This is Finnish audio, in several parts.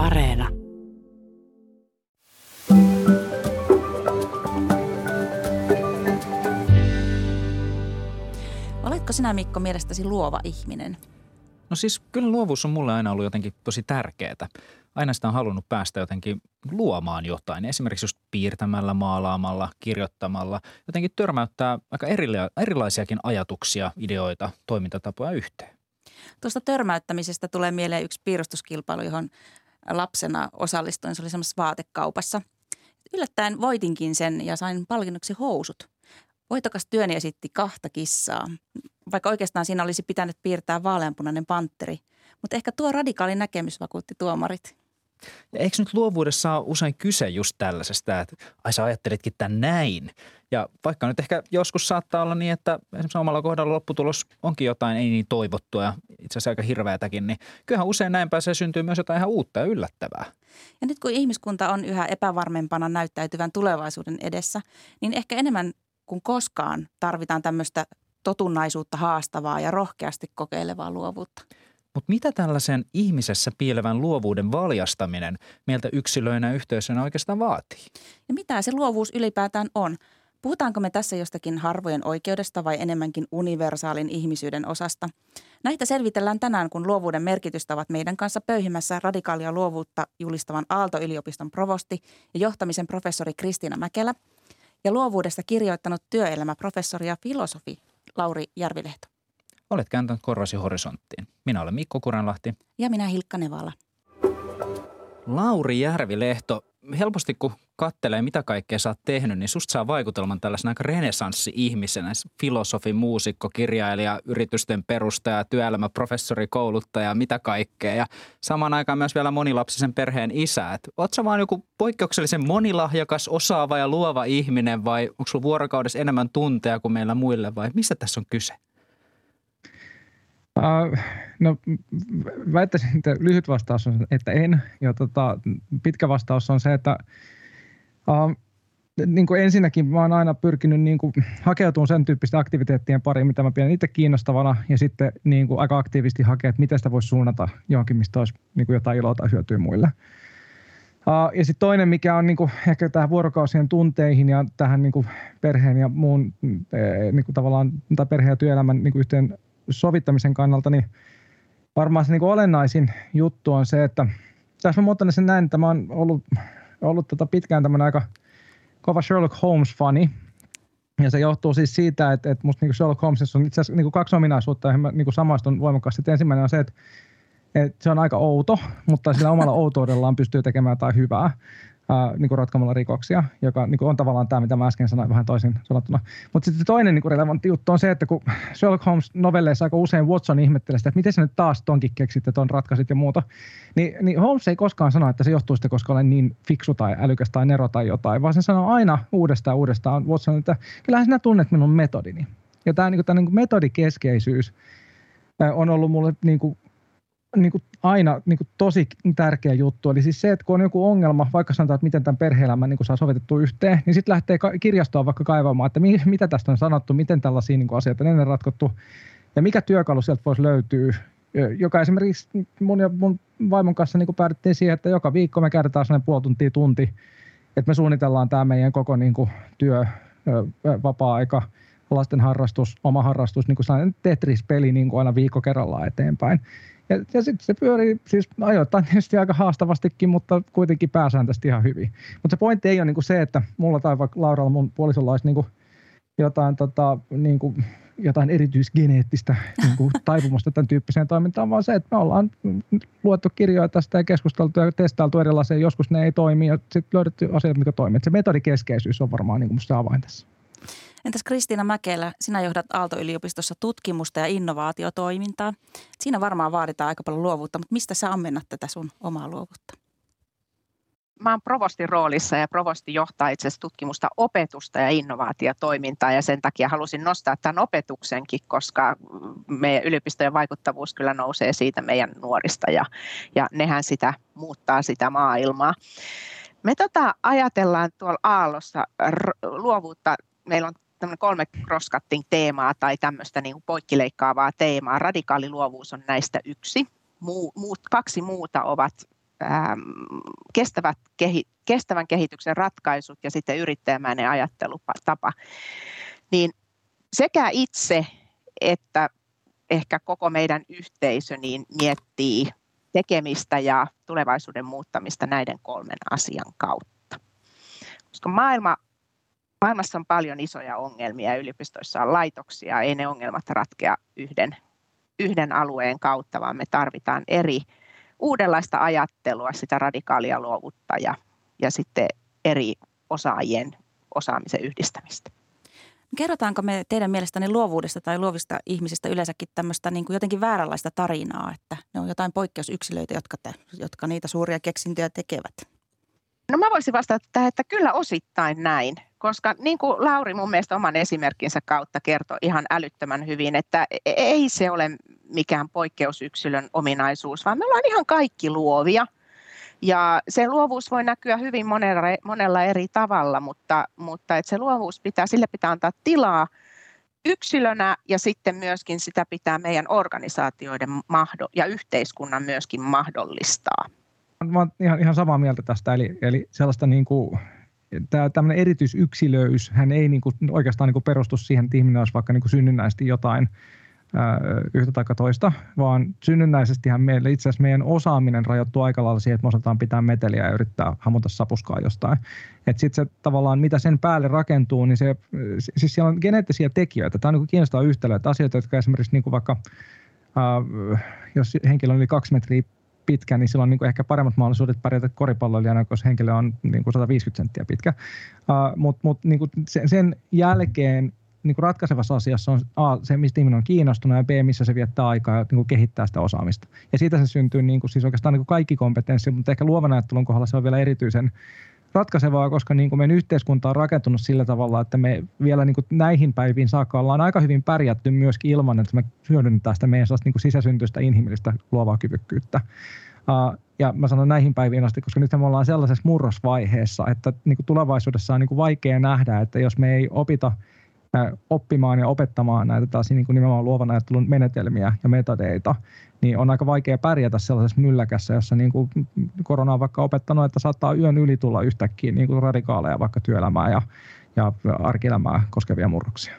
Areena. Oletko sinä Mikko mielestäsi luova ihminen? No siis kyllä luovuus on mulle aina ollut jotenkin tosi tärkeää. Aina sitä on halunnut päästä jotenkin luomaan jotain. Esimerkiksi just piirtämällä, maalaamalla, kirjoittamalla. Jotenkin törmäyttää aika erilaisiakin ajatuksia, ideoita, toimintatapoja yhteen. Tuosta törmäyttämisestä tulee mieleen yksi piirustuskilpailu, johon lapsena osallistuin. Se oli semmoisessa vaatekaupassa. Yllättäen voitinkin sen ja sain palkinnoksi housut. Voitokas työni esitti kahta kissaa, vaikka oikeastaan siinä olisi pitänyt piirtää vaaleanpunainen pantteri. Mutta ehkä tuo radikaali näkemys vakuutti tuomarit. Ja eikö nyt luovuudessa ole usein kyse just tällaisesta, että ai sä ajattelitkin tämän näin. Ja vaikka nyt ehkä joskus saattaa olla niin, että esimerkiksi omalla kohdalla lopputulos onkin jotain ei niin toivottua ja itse asiassa aika hirveätäkin, niin kyllähän usein näin pääsee syntyy myös jotain ihan uutta ja yllättävää. Ja nyt kun ihmiskunta on yhä epävarmempana näyttäytyvän tulevaisuuden edessä, niin ehkä enemmän kuin koskaan tarvitaan tämmöistä totunnaisuutta haastavaa ja rohkeasti kokeilevaa luovuutta. Mutta mitä tällaisen ihmisessä piilevän luovuuden valjastaminen meiltä yksilöinä yhteisönä oikeastaan vaatii? Ja mitä se luovuus ylipäätään on? Puhutaanko me tässä jostakin harvojen oikeudesta vai enemmänkin universaalin ihmisyyden osasta? Näitä selvitellään tänään, kun luovuuden merkitystä ovat meidän kanssa pöyhimässä radikaalia luovuutta julistavan Aalto-yliopiston provosti ja johtamisen professori Kristiina Mäkelä ja luovuudesta kirjoittanut työelämäprofessori ja filosofi Lauri Järvilehto. Olet kääntänyt korvasi horisonttiin. Minä olen Mikko Kuranlahti. Ja minä Hilkka Nevala. Lauri Järvilehto, helposti kun kattelee, mitä kaikkea sä oot tehnyt, niin susta saa vaikutelman tällaisen aika renesanssi-ihmisenä. Filosofi, muusikko, kirjailija, yritysten perustaja, työelämäprofessori, kouluttaja, mitä kaikkea. Ja samaan aikaan myös vielä monilapsisen perheen isä. Et oot sä vaan joku poikkeuksellisen monilahjakas, osaava ja luova ihminen vai onko sulla vuorokaudessa enemmän tunteja kuin meillä muille vai mistä tässä on kyse? Uh, no väittäisin, että lyhyt vastaus on, että en. Ja tota, pitkä vastaus on se, että uh, niin kuin ensinnäkin mä oon aina pyrkinyt niin kuin hakeutumaan sen tyyppistä aktiviteettien pariin, mitä mä pidän itse kiinnostavana, ja sitten niin kuin aika aktiivisesti hakea, että miten sitä voisi suunnata johonkin, mistä olisi niin kuin jotain iloa tai hyötyä muille. Uh, ja sitten toinen, mikä on niin kuin ehkä tähän vuorokausien tunteihin ja tähän niin kuin perheen ja muun niin kuin tavallaan, tai perheen ja työelämän niin kuin yhteen sovittamisen kannalta, niin varmaan se niin kuin olennaisin juttu on se, että tässä mä muotoilen sen näin, että mä oon ollut, ollut tota pitkään tämmöinen aika kova Sherlock Holmes-fani. Ja se johtuu siis siitä, että, että musta niin Sherlock Holmesissa on itse asiassa niin kaksi ominaisuutta, joihin mä niin samaistun voimakkaasti. Että ensimmäinen on se, että, että se on aika outo, mutta sillä omalla outoudellaan pystyy tekemään jotain hyvää niin kuin ratkomalla rikoksia, joka niin kuin on tavallaan tämä, mitä mä äsken sanoin vähän toisin sanottuna. Mutta sitten toinen niin kuin relevantti juttu on se, että kun Sherlock Holmes novelleissa aika usein Watson ihmettelee sitä, että miten sä nyt taas tonkin keksit ja ton ratkaisit ja muuta, niin, niin Holmes ei koskaan sano, että se johtuu sitten, koska olen niin fiksu tai älykäs tai nero tai jotain, vaan se sanoo aina uudestaan uudestaan Watson, että kyllähän sinä tunnet minun metodini. Ja tämä, niin kuin, niin metodikeskeisyys on ollut mulle niin kuin niin kuin aina niin kuin tosi tärkeä juttu. Eli siis se, että kun on joku ongelma, vaikka sanotaan, että miten tämän perhe-elämän niin saa sovitettua yhteen, niin sitten lähtee kirjastoon vaikka kaivamaan, että mi, mitä tästä on sanottu, miten tällaisia niin kuin asioita on ennen ratkottu ja mikä työkalu sieltä voisi löytyä. Joka esimerkiksi mun ja mun vaimon kanssa niin päädyttiin siihen, että joka viikko me käytetään sellainen puoli tuntia tunti, että me suunnitellaan tämä meidän koko niin kuin työ, vapaa-aika, lasten harrastus, oma harrastus, niin kuin sellainen Tetris-peli niin kuin aina viikko kerrallaan eteenpäin. Ja, ja sitten se pyörii siis ajoittain tietysti aika haastavastikin, mutta kuitenkin pääsääntöisesti ihan hyvin. Mutta se pointti ei ole niin kuin se, että mulla tai vaikka Lauralla mun puolisolla olisi niin kuin jotain, tota, niin kuin, jotain erityisgeneettistä niin kuin taipumusta tämän tyyppiseen toimintaan, vaan se, että me ollaan luettu kirjoja tästä ja keskusteltu ja testailtu erilaisia, joskus ne ei toimi ja sitten löydetty asiat, mikä toimii. se metodikeskeisyys on varmaan niin kuin se avain tässä. Entäs Kristiina Mäkelä, sinä johdat Aalto-yliopistossa tutkimusta ja innovaatiotoimintaa. Siinä varmaan vaaditaan aika paljon luovuutta, mutta mistä sä ammennat tätä sun omaa luovuutta? Mä oon provostin roolissa ja provosti johtaa itse asiassa tutkimusta, opetusta ja innovaatiotoimintaa ja sen takia halusin nostaa tämän opetuksenkin, koska meidän yliopistojen vaikuttavuus kyllä nousee siitä meidän nuorista ja, ja nehän sitä muuttaa sitä maailmaa. Me tota ajatellaan tuolla Aallossa luovuutta, meillä on kolme crosscutting teemaa tai tämmöistä niin kuin poikkileikkaavaa teemaa. Radikaaliluovuus on näistä yksi. Muu, muut, kaksi muuta ovat ähm, kestävät, kehi, kestävän kehityksen ratkaisut ja sitten yrittäjämäinen ajattelutapa, niin sekä itse että ehkä koko meidän yhteisö niin miettii tekemistä ja tulevaisuuden muuttamista näiden kolmen asian kautta. Koska maailma, maailmassa on paljon isoja ongelmia ja yliopistoissa on laitoksia, ei ne ongelmat ratkea yhden, yhden alueen kautta, vaan me tarvitaan eri uudenlaista ajattelua, sitä radikaalia luovuutta ja, ja sitten eri osaajien osaamisen yhdistämistä. Kerrotaanko me teidän mielestäni luovuudesta tai luovista ihmisistä yleensäkin tämmöistä niin kuin jotenkin vääränlaista tarinaa, että ne on jotain poikkeusyksilöitä, jotka, te, jotka niitä suuria keksintöjä tekevät? No mä voisin vastata tähän, että kyllä osittain näin, koska niin kuin Lauri mun mielestä oman esimerkkinsä kautta kertoi ihan älyttömän hyvin, että e-, ei se ole mikään poikkeusyksilön ominaisuus, vaan me ollaan ihan kaikki luovia – ja se luovuus voi näkyä hyvin monella, monella eri tavalla, mutta, mutta että se luovuus pitää, sille pitää antaa tilaa yksilönä ja sitten myöskin sitä pitää meidän organisaatioiden mahdo, ja yhteiskunnan myöskin mahdollistaa. Mä olen ihan, ihan samaa mieltä tästä, eli, eli sellaista niin kuin, tämä tämmöinen erityisyksilöys, hän ei niin kuin, oikeastaan niin kuin perustu siihen, että ihminen olisi vaikka niin kuin synnynnäisesti jotain yhtä tai toista, vaan synnynnäisestihän meille itse asiassa meidän osaaminen rajoittuu aika lailla siihen, että me osataan pitää meteliä ja yrittää hamuta sapuskaa jostain. Että sitten se tavallaan, mitä sen päälle rakentuu, niin se, siis siellä on geneettisiä tekijöitä. Tämä on niin kiinnostava yhtälö, että asioita, jotka esimerkiksi niin kuin vaikka, äh, jos henkilö on yli kaksi metriä pitkä, niin sillä on niin kuin ehkä paremmat mahdollisuudet pärjätä koripalloilijana, koska henkilö on niin kuin 150 senttiä pitkä. Uh, Mutta mut, niin sen, sen jälkeen niin kuin ratkaisevassa asiassa on A, se, mistä ihminen on kiinnostunut, ja B, missä se viettää aikaa ja niin kuin kehittää sitä osaamista. Ja siitä se syntyy niin kuin, siis oikeastaan niin kuin kaikki kompetenssi, mutta ehkä luovan ajattelun kohdalla se on vielä erityisen ratkaisevaa, koska niin kuin meidän yhteiskunta on rakentunut sillä tavalla, että me vielä niin kuin näihin päiviin saakka ollaan aika hyvin pärjätty myöskin ilman, että me hyödynnetään sitä meidän niin kuin sisäsyntyistä inhimillistä luovaa kyvykkyyttä. Uh, ja mä sanon näihin päiviin asti, koska nyt me ollaan sellaisessa murrosvaiheessa, että niin kuin tulevaisuudessa on niin kuin vaikea nähdä, että jos me ei opita – oppimaan ja opettamaan näitä taas niin kuin nimenomaan luovan ajattelun menetelmiä ja metodeita, niin on aika vaikea pärjätä sellaisessa mylläkässä, jossa niin kuin korona on vaikka opettanut, että saattaa yön yli tulla yhtäkkiä niin kuin radikaaleja vaikka työelämää ja, ja arkielämää koskevia murroksia.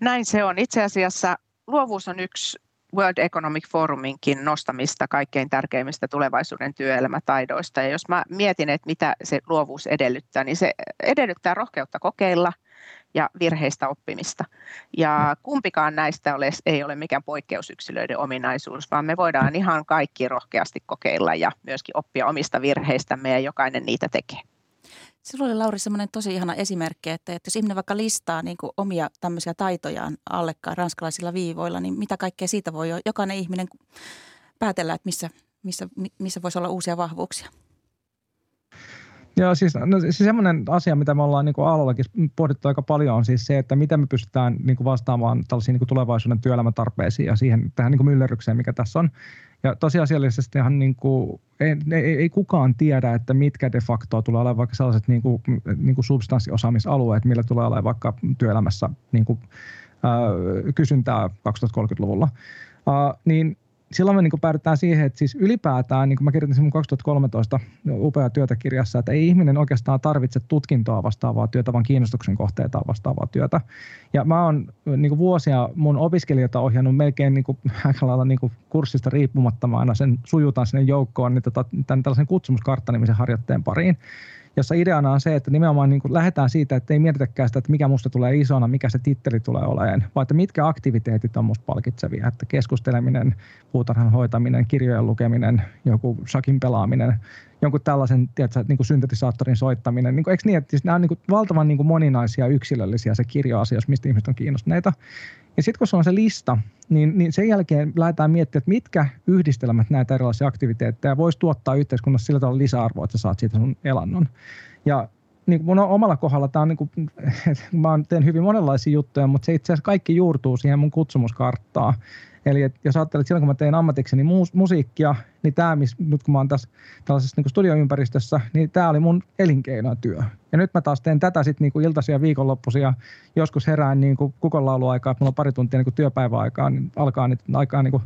Näin se on. Itse asiassa luovuus on yksi World Economic Foruminkin nostamista kaikkein tärkeimmistä tulevaisuuden työelämätaidoista. Ja jos mä mietin, että mitä se luovuus edellyttää, niin se edellyttää rohkeutta kokeilla – ja virheistä oppimista. Ja kumpikaan näistä ole, ei ole mikään poikkeusyksilöiden ominaisuus, vaan me voidaan ihan kaikki rohkeasti kokeilla ja myöskin oppia omista virheistämme ja jokainen niitä tekee. Sinulla oli Lauri semmoinen tosi ihana esimerkki, että, että jos ihminen vaikka listaa niin kuin omia tämmöisiä taitojaan allekkaan ranskalaisilla viivoilla, niin mitä kaikkea siitä voi jo jokainen ihminen päätellä, että missä, missä, missä voisi olla uusia vahvuuksia? Joo, siis, no, siis semmoinen asia, mitä me ollaan niin alallakin pohdittu aika paljon, on siis se, että miten me pystytään niin kuin vastaamaan tällaisiin niin kuin tulevaisuuden työelämätarpeisiin ja siihen tähän niin kuin myllerrykseen, mikä tässä on. Ja tosiasiallisesti ihan niin kuin, ei, ei, ei, kukaan tiedä, että mitkä de facto tulee olemaan vaikka sellaiset niin kuin, niin kuin substanssiosaamisalueet, millä tulee olemaan vaikka työelämässä niin kuin, äh, kysyntää 2030-luvulla. Uh, niin silloin me niin päädytään siihen, että siis ylipäätään, niin kuin mä kirjoitin sen 2013 upea työtä kirjassa, että ei ihminen oikeastaan tarvitse tutkintoa vastaavaa työtä, vaan kiinnostuksen kohteita vastaavaa työtä. Ja mä oon niin vuosia mun opiskelijoita ohjannut melkein niin kuin, aika lailla niin kurssista riippumatta, mä aina sen sujutaan sinne joukkoon niin tota, tämän tällaisen kutsumuskarttanimisen harjoitteen pariin jossa ideana on se, että nimenomaan niin kuin lähdetään siitä, että ei mietitäkään sitä, että mikä musta tulee isona, mikä se titteli tulee olemaan, vaan että mitkä aktiviteetit on musta palkitsevia, että keskusteleminen, puutarhan hoitaminen, kirjojen lukeminen, joku shakin pelaaminen, jonkun tällaisen tiedätkö, niin kuin syntetisaattorin soittaminen. Niin kuin, eikö niin, että siis nämä on niin kuin valtavan niin kuin moninaisia yksilöllisiä se kirjoasia, mistä ihmiset on kiinnostuneita. Ja sitten kun se on se lista, niin, niin sen jälkeen lähdetään miettimään, että mitkä yhdistelmät näitä erilaisia aktiviteetteja voisi tuottaa yhteiskunnassa sillä tavalla lisäarvoa, että sä saat siitä sun elannon. Ja niin kuin mun omalla kohdalla tämä on niin kuin, mä teen hyvin monenlaisia juttuja, mutta se itse asiassa kaikki juurtuu siihen mun kutsumuskarttaan. Eli et jos ajattelet, että silloin kun mä tein ammatikseni mu- musiikkia, niin tämä, nyt kun mä oon tässä tällaisessa niin studioympäristössä, niin tämä oli mun elinkeinotyö. Ja nyt mä taas teen tätä sitten niin iltaisia viikonloppuisia, joskus herään niin kuin kukonlauluaikaa, että mulla on pari tuntia niin työpäiväaikaa, niin alkaa, niin, aikaa niin kuin,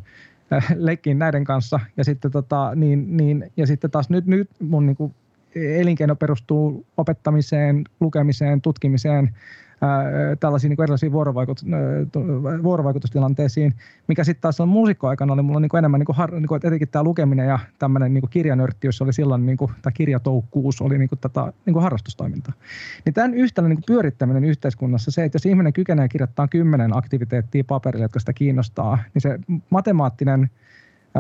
leikkiin näiden kanssa. Ja sitten, tota, niin, niin, ja sitten taas nyt, nyt mun niin kuin elinkeino perustuu opettamiseen, lukemiseen, tutkimiseen, tällaisiin niin erilaisiin vuorovaikut, vuorovaikutustilanteisiin, mikä sitten taas on muusikkoaikana oli mulla niin enemmän, niin kuin, har, niin kuin, etenkin tämä lukeminen ja tämmöinen niin kirjanörttiys oli silloin, niin kuin, tai kirjatoukkuus oli niin kuin, tätä niin kuin harrastustoimintaa. Niin tämän yhtälön niin kuin pyörittäminen yhteiskunnassa, se, että jos ihminen kykenee kirjoittamaan kymmenen aktiviteettia paperille, jotka sitä kiinnostaa, niin se matemaattinen –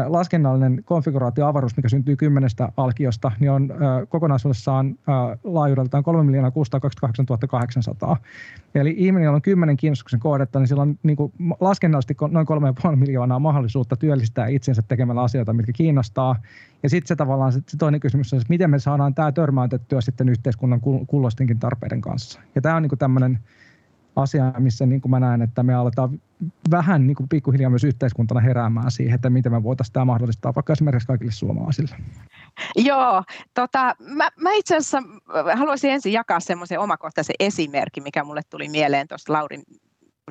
laskennallinen konfiguraatioavaruus, mikä syntyy kymmenestä alkiosta, niin on kokonaisuudessaan laajuudeltaan 3 628 800. Eli ihminen, jolla on kymmenen kiinnostuksen kohdetta, niin sillä on niin kuin laskennallisesti noin 3,5 miljoonaa mahdollisuutta työllistää itsensä tekemällä asioita, mitkä kiinnostaa. Ja sitten se tavallaan se toinen kysymys on, että miten me saadaan tämä törmäytettyä sitten yhteiskunnan kulloistenkin tarpeiden kanssa. Ja tämä on niin kuin tämmöinen asia, missä niin kuin mä näen, että me aletaan vähän niin kuin pikkuhiljaa myös yhteiskuntana heräämään siihen, että miten me voitaisiin tämä mahdollistaa vaikka esimerkiksi kaikille suomalaisille. Joo, tota, mä, mä itse asiassa haluaisin ensin jakaa semmoisen omakohtaisen esimerkin, mikä mulle tuli mieleen tuosta Laurin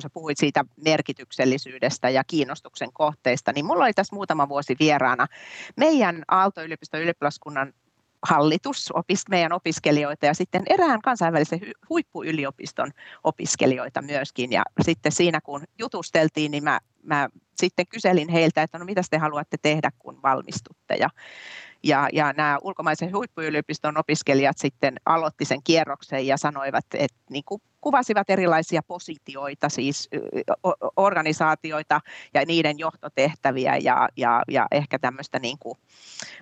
kun sä puhuit siitä merkityksellisyydestä ja kiinnostuksen kohteista, niin mulla oli tässä muutama vuosi vieraana meidän Aalto-yliopiston ylioppilaskunnan hallitus, opist, meidän opiskelijoita ja sitten erään kansainvälisen huippuyliopiston opiskelijoita myöskin. Ja sitten siinä kun jutusteltiin, niin mä, mä sitten kyselin heiltä, että no mitä te haluatte tehdä, kun valmistutte. Ja ja, ja nämä ulkomaisen huippuyliopiston opiskelijat sitten aloitti sen kierroksen ja sanoivat, että niin kuin kuvasivat erilaisia positioita, siis organisaatioita ja niiden johtotehtäviä ja, ja, ja ehkä tämmöistä niin kuin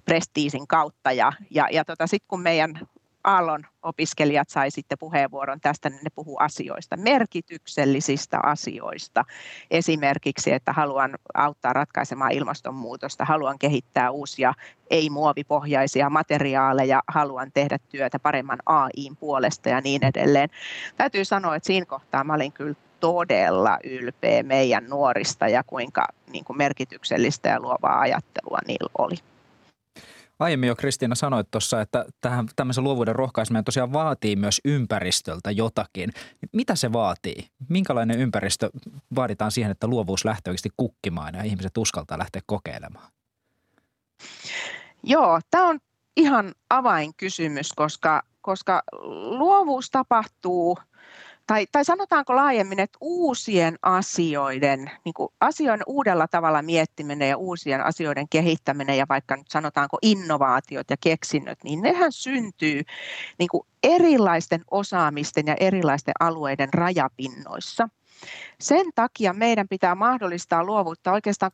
prestiisin kautta. Ja, ja, ja tota, sitten kun meidän Aallon opiskelijat sai sitten puheenvuoron tästä, niin ne puhuu asioista, merkityksellisistä asioista. Esimerkiksi, että haluan auttaa ratkaisemaan ilmastonmuutosta, haluan kehittää uusia ei-muovipohjaisia materiaaleja, haluan tehdä työtä paremman AIin puolesta ja niin edelleen. Täytyy sanoa, että siinä kohtaa mä olin kyllä todella ylpeä meidän nuorista ja kuinka niin kuin merkityksellistä ja luovaa ajattelua niillä oli. Aiemmin jo Kristiina sanoit tuossa, että tähän, tämmöisen luovuuden rohkaiseminen tosiaan vaatii myös ympäristöltä jotakin. Mitä se vaatii? Minkälainen ympäristö vaaditaan siihen, että luovuus lähtee oikeasti kukkimaan ja ihmiset uskaltaa lähteä kokeilemaan? Joo, tämä on ihan avainkysymys, koska, koska luovuus tapahtuu – tai, tai sanotaanko laajemmin, että uusien asioiden, niin kuin asioiden uudella tavalla miettiminen ja uusien asioiden kehittäminen ja vaikka nyt sanotaanko innovaatiot ja keksinnöt, niin nehän syntyy niin kuin erilaisten osaamisten ja erilaisten alueiden rajapinnoissa. Sen takia meidän pitää mahdollistaa luovuutta oikeastaan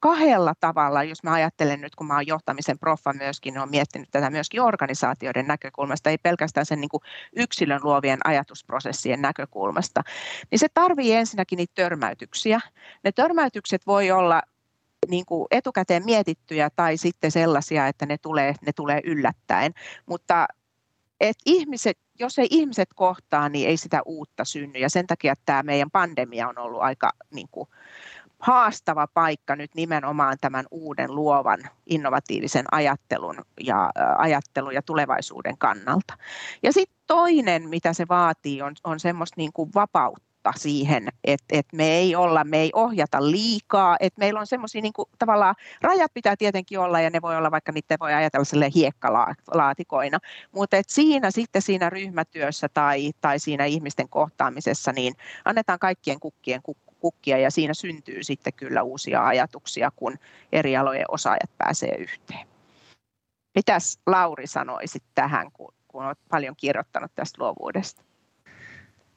kahdella tavalla, jos mä ajattelen nyt, kun mä oon johtamisen proffa myöskin, olen miettinyt tätä myöskin organisaatioiden näkökulmasta, ei pelkästään sen niin kuin yksilön luovien ajatusprosessien näkökulmasta, niin se tarvii ensinnäkin niitä törmäytyksiä. Ne törmäytykset voi olla niin kuin etukäteen mietittyjä tai sitten sellaisia, että ne tulee, ne tulee yllättäen, mutta et ihmiset, jos ei ihmiset kohtaa, niin ei sitä uutta synny. Ja sen takia tämä meidän pandemia on ollut aika niin kuin, haastava paikka nyt nimenomaan tämän uuden luovan innovatiivisen ajattelun ja, ajattelun ja tulevaisuuden kannalta. Ja sitten toinen, mitä se vaatii, on, on semmoista niin kuin vapautta siihen, että, että me ei olla, me ei ohjata liikaa, että meillä on semmoisia niin kuin, tavallaan, rajat pitää tietenkin olla ja ne voi olla vaikka niitä voi ajatella sille hiekkalaatikoina, mutta että siinä sitten siinä ryhmätyössä tai, tai siinä ihmisten kohtaamisessa, niin annetaan kaikkien kukkien kuk- kukkia ja siinä syntyy sitten kyllä uusia ajatuksia, kun eri alojen osaajat pääsee yhteen. Mitäs Lauri sanoisit tähän, kun, kun olet paljon kirjoittanut tästä luovuudesta?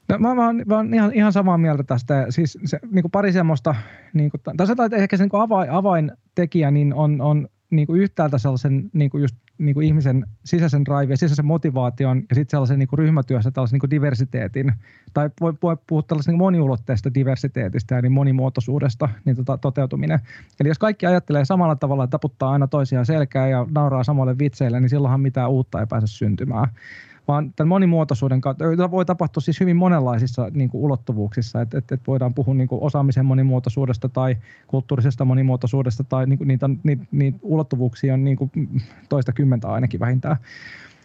No, mä, mä, mä oon ihan, ihan samaa mieltä tästä. Siis se, niin kuin pari semmoista, niin kuin, tai ehkä se niin avain, avaintekijä niin on, on niin kuin yhtäältä sellaisen niin kuin just niin kuin ihmisen sisäisen drive sisäisen motivaation ja sitten sellaisen niin kuin ryhmätyössä tällaisen niin kuin diversiteetin, tai voi, voi puhua tällaisen niin moniulotteista diversiteetistä ja niin monimuotoisuudesta niin tota, toteutuminen. Eli jos kaikki ajattelee samalla tavalla ja taputtaa aina toisiaan selkää ja nauraa samalle vitseille, niin silloinhan mitään uutta ei pääse syntymään vaan tämän monimuotoisuuden kautta, jota voi tapahtua siis hyvin monenlaisissa niin kuin ulottuvuuksissa, että et, et voidaan puhua niin kuin osaamisen monimuotoisuudesta tai kulttuurisesta monimuotoisuudesta tai niin kuin niitä, niitä, niitä ulottuvuuksia on niin kuin toista kymmentä ainakin vähintään.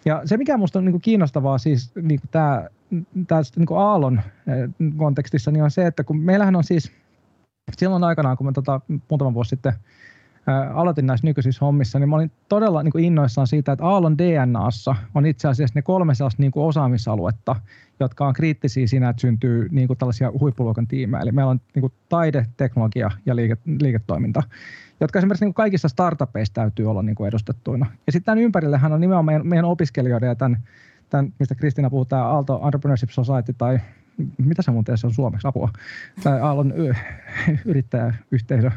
Ja se, mikä minusta on niin kuin kiinnostavaa siis niin kuin tämä, tästä niin kuin Aallon eh, kontekstissa, niin on se, että kun meillähän on siis silloin aikanaan, kun me tota, muutama vuosi sitten aloitin näissä nykyisissä hommissa, niin mä olin todella niin kuin innoissaan siitä, että Aallon DNAssa on itse asiassa ne kolme sellaista niin kuin osaamisaluetta, jotka on kriittisiä siinä, että syntyy niin kuin tällaisia huippuluokan tiimejä. Eli meillä on niin kuin taide, teknologia ja liike, liiketoiminta, jotka esimerkiksi niin kuin kaikissa startupeissa täytyy olla niin kuin edustettuina. Ja sitten tämän ympärillehän on nimenomaan meidän, meidän opiskelijoiden ja tämän, tämän, mistä Kristina puhuu, tämä Aalto Entrepreneurship Society tai mitä se muuten on suomeksi, apua, tai Aallon yrittäjäyhteisö,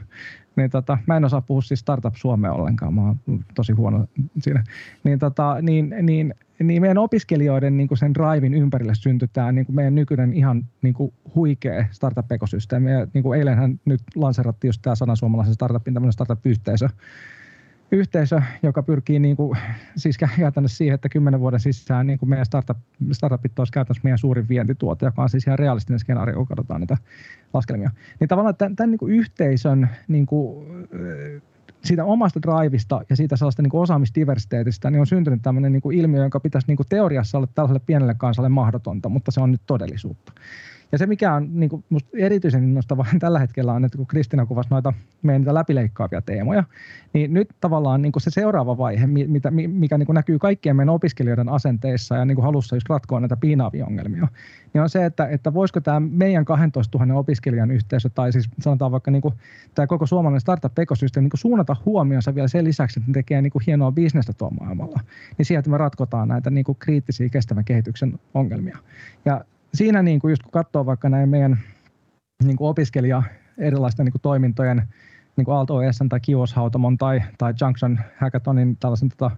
niin tota, mä en osaa puhua siis Startup Suomea ollenkaan, mä oon tosi huono siinä. Niin, tota, niin, niin, niin meidän opiskelijoiden niin kuin sen drivein ympärille syntytään niin kuin meidän nykyinen ihan niin kuin huikea startup-ekosysteemi. Ja niin eilenhän nyt lanserattiin just tämä sana suomalaisen startupin tämmöinen startup-yhteisö, yhteisö, joka pyrkii niin kuin, siis käytännössä siihen, että kymmenen vuoden sisään niin kuin meidän startup, startupit olisi käytännössä meidän suurin vientituote, joka on siis ihan realistinen skenaario, kun katsotaan niitä laskelmia. Niin tavallaan tämän, tämän niin kuin yhteisön niin kuin, siitä omasta drivista ja siitä sellaista niin kuin osaamisdiversiteetistä niin on syntynyt tämmöinen niin kuin ilmiö, jonka pitäisi niin kuin teoriassa olla tällaiselle pienelle kansalle mahdotonta, mutta se on nyt todellisuutta. Ja se, mikä on niin kuin musta erityisen innostavaa tällä hetkellä on, että kun Kristina kuvasi noita meidän niitä läpileikkaavia teemoja, niin nyt tavallaan niin kuin se seuraava vaihe, mitä, mikä niin kuin näkyy kaikkien meidän opiskelijoiden asenteissa ja niin kuin halussa just ratkoa näitä piinaavia ongelmia, niin on se, että, että voisiko tämä meidän 12 000 opiskelijan yhteisö, tai siis sanotaan vaikka niin kuin tämä koko suomalainen startup-ekosysteemi niin kuin suunnata huomionsa vielä sen lisäksi, että ne tekee niin kuin hienoa bisnestä tuolla maailmalla, niin siihen, että me ratkotaan näitä niin kuin kriittisiä kestävän kehityksen ongelmia. Ja siinä niin kuin just kun katsoo vaikka näin meidän niin kuin opiskelija erilaisten niin kuin toimintojen, niin kuin Aalto OS tai Kioshautomon tai, tai Junction Hackathonin tällaisen tota,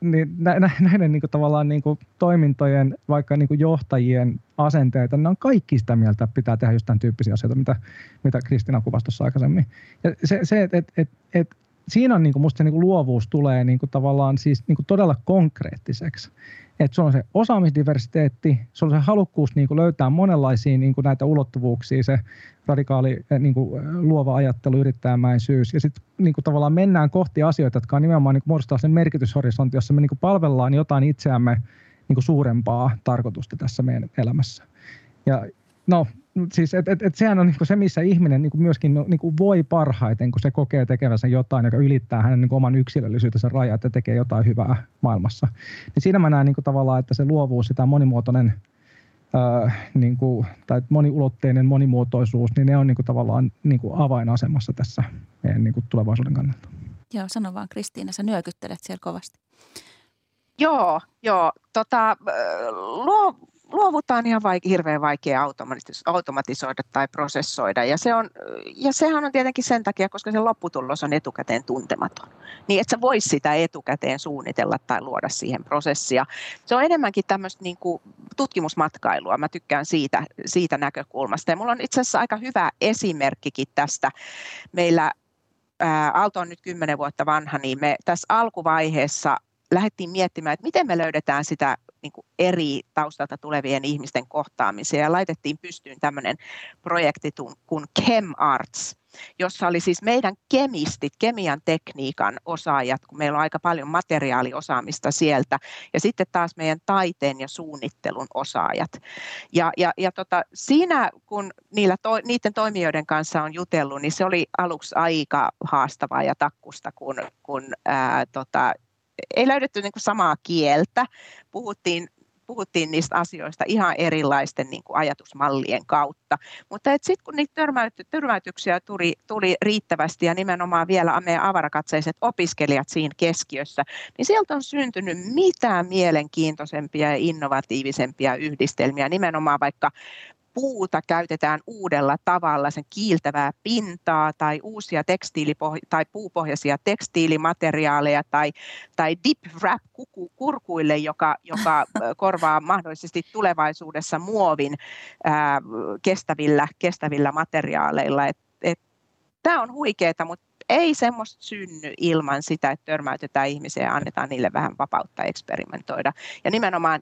niin näiden niin kuin, tavallaan niin kuin, toimintojen, vaikka niin kuin, johtajien asenteita, ne on kaikki sitä mieltä, että pitää tehdä just tämän tyyppisiä asioita, mitä, mitä Kristina kuvasi tuossa aikaisemmin. Ja se, se että et, et, et, siinä on niin kuin, musta se niin kuin, luovuus tulee niin kuin, tavallaan siis niin kuin, todella konkreettiseksi että sulla on se osaamisdiversiteetti, sulla on se halukkuus niin kuin löytää monenlaisia niin kuin näitä ulottuvuuksia, se radikaali eh, niin kuin luova ajattelu, yrittäjämäisyys, ja sitten niin kuin tavallaan mennään kohti asioita, jotka on nimenomaan niin kuin muodostaa sen merkityshorisontti, jossa me niin kuin palvellaan jotain itseämme niin kuin suurempaa tarkoitusta tässä meidän elämässä. Ja no, siis et, et, et sehän on niinku se, missä ihminen niinku myöskin no, niinku voi parhaiten, kun se kokee tekevänsä jotain, joka ylittää hänen niinku oman yksilöllisyytensä rajat ja tekee jotain hyvää maailmassa. Niin siinä mä näen niinku tavallaan, että se luovuus, sitä monimuotoinen öö, niinku, tai moniulotteinen monimuotoisuus, niin ne on niinku tavallaan niinku avainasemassa tässä meidän niinku tulevaisuuden kannalta. Joo, sano vaan Kristiina, sä nyökyttelet siellä kovasti. Joo, joo. Tota, luo, luovutaan ihan vaik- hirveän vaikea automatisoida tai prosessoida. Ja, se on, ja sehän on tietenkin sen takia, koska se lopputulos on etukäteen tuntematon. Niin että sä vois sitä etukäteen suunnitella tai luoda siihen prosessia. Se on enemmänkin tämmöistä niin kuin tutkimusmatkailua. Mä tykkään siitä, siitä näkökulmasta. Ja mulla on itse asiassa aika hyvä esimerkkikin tästä. Meillä Aalto on nyt kymmenen vuotta vanha, niin me tässä alkuvaiheessa lähdettiin miettimään, että miten me löydetään sitä niin kuin eri taustalta tulevien ihmisten kohtaamisia ja laitettiin pystyyn tämmöinen projekti kuin ChemArts, jossa oli siis meidän kemistit, kemian tekniikan osaajat, kun meillä on aika paljon materiaaliosaamista sieltä, ja sitten taas meidän taiteen ja suunnittelun osaajat. Ja, ja, ja tota, siinä, kun niillä to, niiden toimijoiden kanssa on jutellut, niin se oli aluksi aika haastavaa ja takkusta, kun, kun ää, tota, ei löydetty niin kuin samaa kieltä. Puhuttiin, puhuttiin niistä asioista ihan erilaisten niin kuin ajatusmallien kautta. Mutta sitten kun niitä törmäyty, törmäytyksiä tuli, tuli riittävästi ja nimenomaan vielä meidän avarakatseiset opiskelijat siinä keskiössä, niin sieltä on syntynyt mitään mielenkiintoisempia ja innovatiivisempia yhdistelmiä nimenomaan vaikka puuta käytetään uudella tavalla, sen kiiltävää pintaa tai uusia tekstiilipoh- tai puupohjaisia tekstiilimateriaaleja tai, tai dip wrap kurkuille, joka, joka korvaa mahdollisesti tulevaisuudessa muovin ää, kestävillä, kestävillä materiaaleilla. Tämä on huikeaa, mutta ei semmoista synny ilman sitä, että törmäytetään ihmisiä ja annetaan niille vähän vapautta eksperimentoida. Ja nimenomaan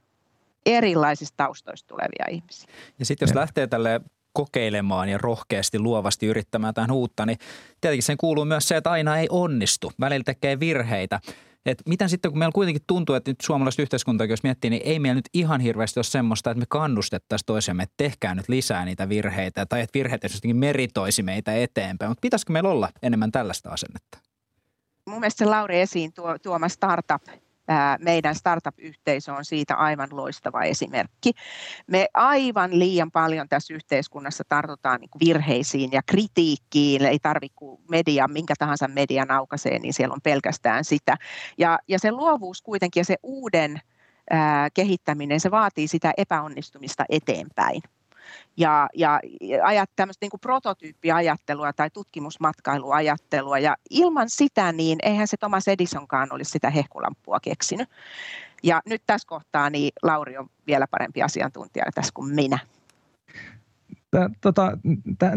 erilaisista taustoista tulevia ihmisiä. Ja sitten jos lähtee tälle kokeilemaan ja rohkeasti luovasti yrittämään tämän uutta, niin tietenkin sen kuuluu myös se, että aina ei onnistu. Välillä tekee virheitä. Et miten sitten, kun meillä kuitenkin tuntuu, että nyt suomalaista yhteiskuntaa, jos miettii, niin ei meillä nyt ihan hirveästi ole semmoista, että me kannustettaisiin toisiamme, että tehkää nyt lisää niitä virheitä tai että virheet jotenkin meritoisi meitä eteenpäin. Mutta pitäisikö meillä olla enemmän tällaista asennetta? mun mielestä se Lauri esiin tuo, tuoma startup meidän startup-yhteisö on siitä aivan loistava esimerkki. Me aivan liian paljon tässä yhteiskunnassa tartutaan niin virheisiin ja kritiikkiin. Ei tarvitse media, minkä tahansa median aukaisee, niin siellä on pelkästään sitä. Ja, ja se luovuus kuitenkin ja se uuden ää, kehittäminen, se vaatii sitä epäonnistumista eteenpäin ja, ja ajat, tämmöistä niin kuin prototyyppiajattelua tai tutkimusmatkailuajattelua. Ja ilman sitä, niin eihän se Thomas Edisonkaan olisi sitä hehkulampua keksinyt. Ja nyt tässä kohtaa niin Lauri on vielä parempi asiantuntija tässä kuin minä. Tota,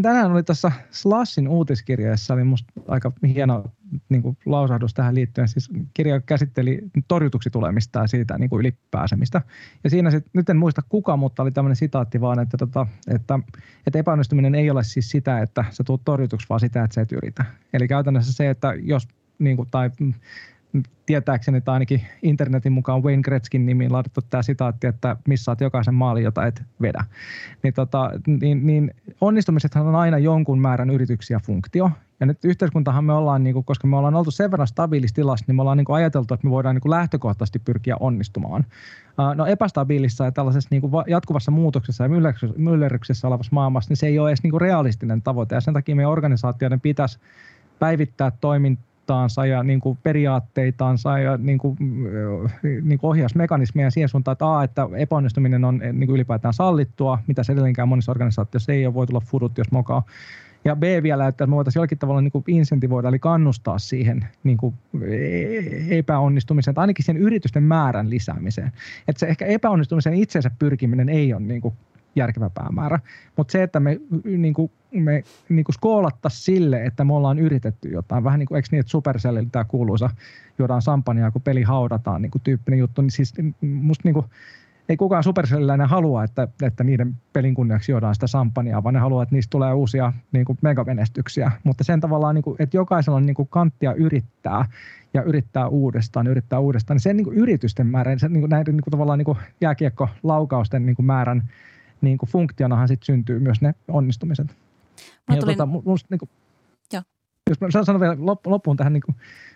tänään oli tuossa Slashin uutiskirjeessä oli aika hieno niin kuin lausahdus tähän liittyen. Siis kirja käsitteli torjutuksi tulemista ja siitä niin kuin ylipääsemistä. Ja siinä sit, nyt en muista kuka, mutta oli tämmöinen sitaatti vaan, että, tota, että, että epäonnistuminen ei ole siis sitä, että sä tulet torjutuksi, vaan sitä, että sä et yritä. Eli käytännössä se, että jos niin kuin, tai tietääkseni tai ainakin internetin mukaan Wayne Gretzkin nimiin laitettu tämä sitaatti, että missaat jokaisen maalin, jota et vedä. Niin, tota, niin, niin onnistumisethan on aina jonkun määrän yrityksiä funktio. Ja nyt yhteiskuntahan me ollaan, niin kuin, koska me ollaan oltu sen verran stabiilissa tilassa, niin me ollaan niin kuin ajateltu, että me voidaan niin kuin lähtökohtaisesti pyrkiä onnistumaan. No epästabiilissa ja tällaisessa niin kuin jatkuvassa muutoksessa ja myllerryksessä olevassa maailmassa, niin se ei ole edes niin kuin realistinen tavoite. Ja sen takia meidän organisaatioiden pitäisi päivittää toimintaa tavoittaansa ja niin kuin periaatteitaansa ja niin kuin, niin kuin ohjausmekanismeja siihen suuntaan, että, A, että epäonnistuminen on niin kuin ylipäätään sallittua, mitä se edelleenkään monissa organisaatioissa ei ole, voi tulla fudut, jos mokaa. Ja B vielä, että me voitaisiin jollakin tavalla niin insentivoida, eli kannustaa siihen niin kuin epäonnistumiseen, tai ainakin sen yritysten määrän lisäämiseen. Että se ehkä epäonnistumisen itsensä pyrkiminen ei ole niin kuin järkevä päämäärä. Mutta se, että me, niin kuin, me niin kuin skoolattaisiin sille, että me ollaan yritetty jotain, vähän niin kuin, eikö niin, että Supercellillä tämä kuuluisa juodaan sampania, kun peli haudataan, niin kuin tyyppinen juttu, niin siis musta niin kuin, ei kukaan supercelliläinen halua, että, että niiden pelin kunniaksi juodaan sitä sampania, vaan ne haluaa, että niistä tulee uusia niin kuin megamenestyksiä. Mutta sen tavallaan, niin kuin, että jokaisella on niin kuin kanttia yrittää ja yrittää uudestaan, yrittää uudestaan, niin sen niin kuin yritysten määrän, sen niin kuin näiden niin kuin tavallaan niin kuin jääkiekko-laukausten niin kuin määrän niin kuin funktionahan sit syntyy myös ne onnistumiset. Ja tulin... tota, musta, niin kuin, jos mä sanon vielä loppuun tähän, niin kuin,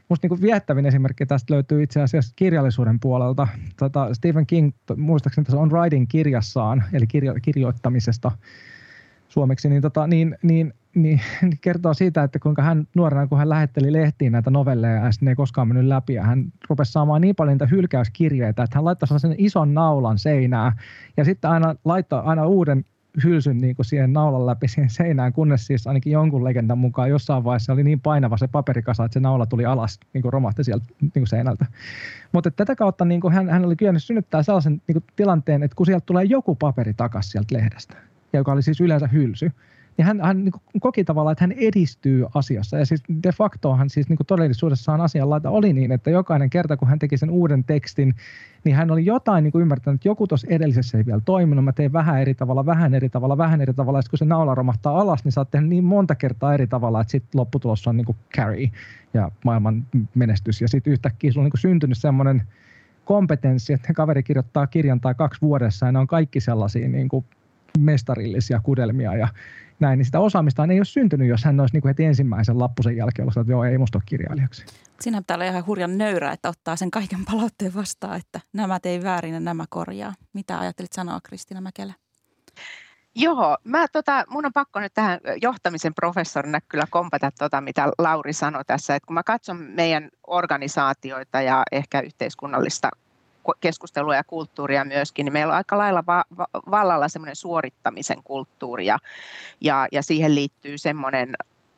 musta niin kuin viettävin esimerkki tästä löytyy itse asiassa kirjallisuuden puolelta. Tota, Stephen King, muistaakseni tässä on Writing kirjassaan, eli kirjo, kirjoittamisesta suomeksi, niin, tota, niin, niin niin, niin kertoo siitä, että kuinka hän nuorena, kun hän lähetteli lehtiin näitä novelleja ja ne ei koskaan mennyt läpi ja hän rupesi saamaan niin paljon niitä hylkäyskirjeitä, että hän laittoi sellaisen ison naulan seinään ja sitten aina laittoi aina uuden hylsyn niin kuin siihen naulan läpi siihen seinään, kunnes siis ainakin jonkun legendan mukaan jossain vaiheessa oli niin painava se paperikasa, että se naula tuli alas, niin kuin romahti sieltä niin kuin seinältä. Mutta tätä kautta niin kuin hän, hän oli kyennyt synnyttää sellaisen niin kuin tilanteen, että kun sieltä tulee joku paperi takaisin sieltä lehdestä, joka oli siis yleensä hylsy, niin hän, hän niin koki tavallaan, että hän edistyy asiassa. Ja siis de facto hän siis niin todellisuudessaan asianlaita oli niin, että jokainen kerta, kun hän teki sen uuden tekstin, niin hän oli jotain niin ymmärtänyt, että joku tuossa edellisessä ei vielä toiminut, mä teen vähän eri tavalla, vähän eri tavalla, vähän eri tavalla, ja sitten kun se naula romahtaa alas, niin sä oot niin monta kertaa eri tavalla, että sitten lopputulos on niin kuin carry ja maailman menestys. Ja sitten yhtäkkiä sulla on niin kuin syntynyt semmoinen kompetenssi, että kaveri kirjoittaa kirjan tai kaksi vuodessa, ja ne on kaikki sellaisia niin kuin mestarillisia kudelmia ja näin, niin sitä osaamista ei ole syntynyt, jos hän olisi niin kuin heti ensimmäisen lappusen jälkeen ollut, että joo, ei musta ole kirjailijaksi. Siinä pitää olla ihan hurjan nöyrä, että ottaa sen kaiken palautteen vastaan, että nämä tei väärin ja nämä korjaa. Mitä ajattelit sanoa, Kristiina Mäkelä? Joo, mä, tota, mun on pakko nyt tähän johtamisen professorina kyllä kompata tota, mitä Lauri sanoi tässä, että kun mä katson meidän organisaatioita ja ehkä yhteiskunnallista keskustelua ja kulttuuria myöskin, niin meillä on aika lailla va- va- vallalla semmoinen suorittamisen kulttuuri ja, ja, ja siihen liittyy semmoinen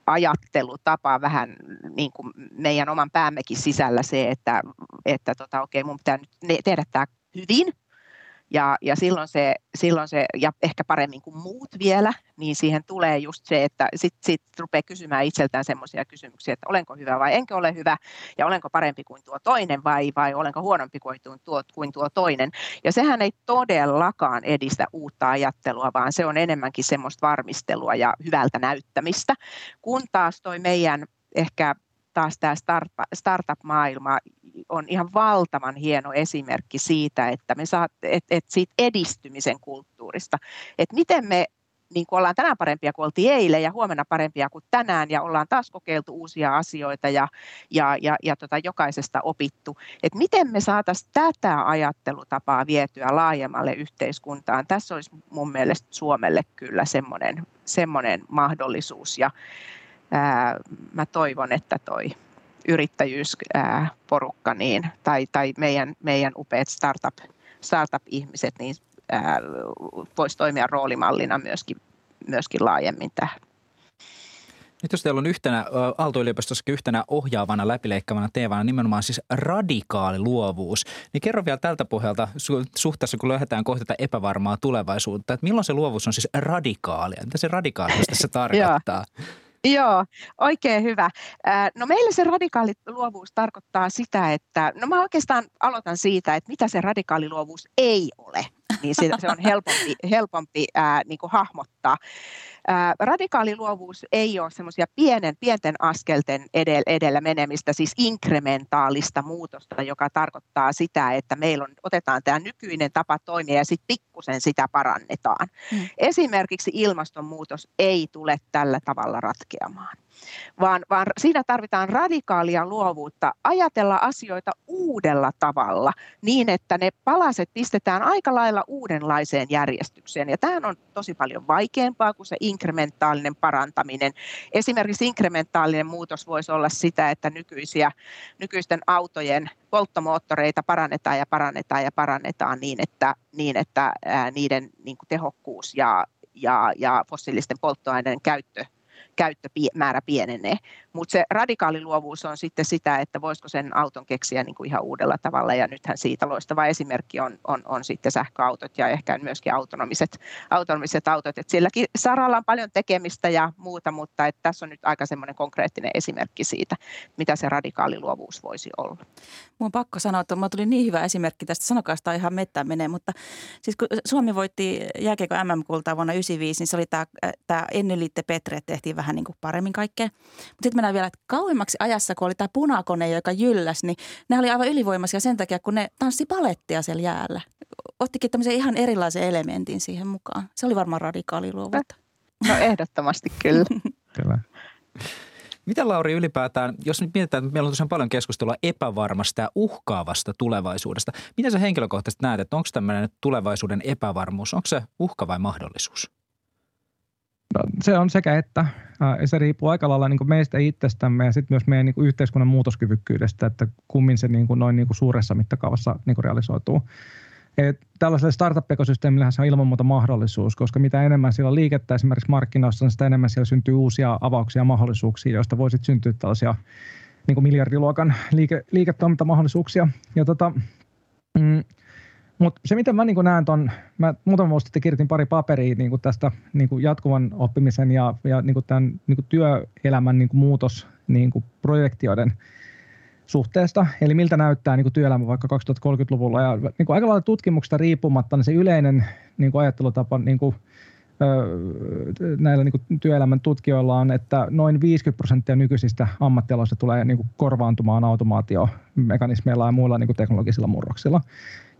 ajattelutapa vähän niin kuin meidän oman päämmekin sisällä se, että, että tota, okei, mun pitää nyt tehdä tämä hyvin ja, ja silloin, se, silloin se, ja ehkä paremmin kuin muut vielä, niin siihen tulee just se, että sitten sit rupeaa kysymään itseltään semmoisia kysymyksiä, että olenko hyvä vai enkö ole hyvä, ja olenko parempi kuin tuo toinen vai, vai olenko huonompi kuin tuo, kuin tuo toinen. Ja sehän ei todellakaan edistä uutta ajattelua, vaan se on enemmänkin semmoista varmistelua ja hyvältä näyttämistä, kun taas toi meidän ehkä taas tämä startup-maailma on ihan valtavan hieno esimerkki siitä, että me saat, et, et siitä edistymisen kulttuurista, että miten me niin kuin ollaan tänään parempia kuin oltiin eilen ja huomenna parempia kuin tänään ja ollaan taas kokeiltu uusia asioita ja, ja, ja, ja tota, jokaisesta opittu. Et miten me saataisiin tätä ajattelutapaa vietyä laajemmalle yhteiskuntaan? Tässä olisi mun mielestä Suomelle kyllä semmoinen, semmoinen mahdollisuus ja ää, mä toivon, että toi yrittäjyysporukka niin, tai, tai meidän, meidän upeat startup, startup-ihmiset niin voisi toimia roolimallina myöskin, myöskin laajemmin tähän. Nyt jos teillä on yhtenä Aalto-yliopistossakin yhtenä ohjaavana läpileikkaavana teemana nimenomaan siis radikaali luovuus, niin kerro vielä tältä pohjalta suhteessa, kun lähdetään kohti tätä epävarmaa tulevaisuutta, että milloin se luovuus on siis radikaalia? Mitä se radikaalisuus tässä tarkoittaa? Joo, oikein hyvä. No meillä se radikaali luovuus tarkoittaa sitä, että, no mä oikeastaan aloitan siitä, että mitä se radikaali luovuus ei ole niin se, on helpompi, helpompi ää, niin kuin hahmottaa. Ää, radikaali luovuus ei ole semmoisia pienen, pienten askelten edellä, edellä menemistä, siis inkrementaalista muutosta, joka tarkoittaa sitä, että meillä on, otetaan tämä nykyinen tapa toimia ja sitten pikkusen sitä parannetaan. Hmm. Esimerkiksi ilmastonmuutos ei tule tällä tavalla ratkeamaan vaan, vaan siinä tarvitaan radikaalia luovuutta ajatella asioita uudella tavalla niin, että ne palaset pistetään aika lailla uudenlaiseen järjestykseen. Ja tämä on tosi paljon vaikeampaa kuin se inkrementaalinen parantaminen. Esimerkiksi inkrementaalinen muutos voisi olla sitä, että nykyisiä, nykyisten autojen polttomoottoreita parannetaan ja parannetaan ja parannetaan niin, että, niin, että ää, niiden niin tehokkuus ja, ja, ja fossiilisten polttoaineiden käyttö käyttömäärä pienenee. Mutta se radikaali luovuus on sitten sitä, että voisiko sen auton keksiä niin kuin ihan uudella tavalla, ja nythän siitä loistava esimerkki on, on, on sitten sähköautot ja ehkä myöskin autonomiset, autonomiset autot. Et silläkin saralla on paljon tekemistä ja muuta, mutta et tässä on nyt aika semmoinen konkreettinen esimerkki siitä, mitä se radikaali luovuus voisi olla. Mun on pakko sanoa, että tuli niin hyvä esimerkki tästä, sanokaa sitä ihan mettään menee, mutta siis kun Suomi voitti jääkiekko MM-kultaa vuonna 1995, niin se oli tämä, tämä Petre, tehtiin vähän niin kuin paremmin kaikkea. Mutta sitten mennään vielä että kauemmaksi ajassa, kun oli tämä punakone, joka jylläs, niin ne oli aivan ylivoimaisia sen takia, kun ne tanssi palettia siellä jäällä. Ottikin tämmöisen ihan erilaisen elementin siihen mukaan. Se oli varmaan radikaali luovuutta. No ehdottomasti kyllä. kyllä. Mitä Lauri ylipäätään, jos nyt mietitään, että meillä on tosiaan paljon keskustelua epävarmasta ja uhkaavasta tulevaisuudesta. Miten sä henkilökohtaisesti näet, että onko tämmöinen tulevaisuuden epävarmuus, onko se uhka vai mahdollisuus? No, se on sekä että. Se riippuu aika lailla niin meistä itsestämme ja sitten myös meidän niin yhteiskunnan muutoskyvykkyydestä, että kummin se niin kuin noin niin suuressa mittakaavassa niin realisoituu. Et tällaiselle startup-ekosysteemille se on ilman muuta mahdollisuus, koska mitä enemmän siellä on liikettä esimerkiksi markkinoissa, niin sitä enemmän siellä syntyy uusia avauksia ja mahdollisuuksia, joista voisi syntyä tällaisia niin kuin miljardiluokan liike, liiketoimintamahdollisuuksia. Ja tota, mm, mutta se, miten mä niin näen ton, mä muutama vuosi sitten kirjoitin pari paperia niin tästä niin jatkuvan oppimisen ja, ja niin tämän niin työelämän niin muutos niin projektioiden suhteesta, eli miltä näyttää niin työelämä vaikka 2030-luvulla. Ja niin aika lailla tutkimuksesta riippumatta niin se yleinen niin ajattelutapa niin kuin, näillä niin työelämän tutkijoilla on, että noin 50 prosenttia nykyisistä ammattialoista tulee niin korvaantumaan automaatiomekanismeilla ja muilla niin teknologisilla murroksilla.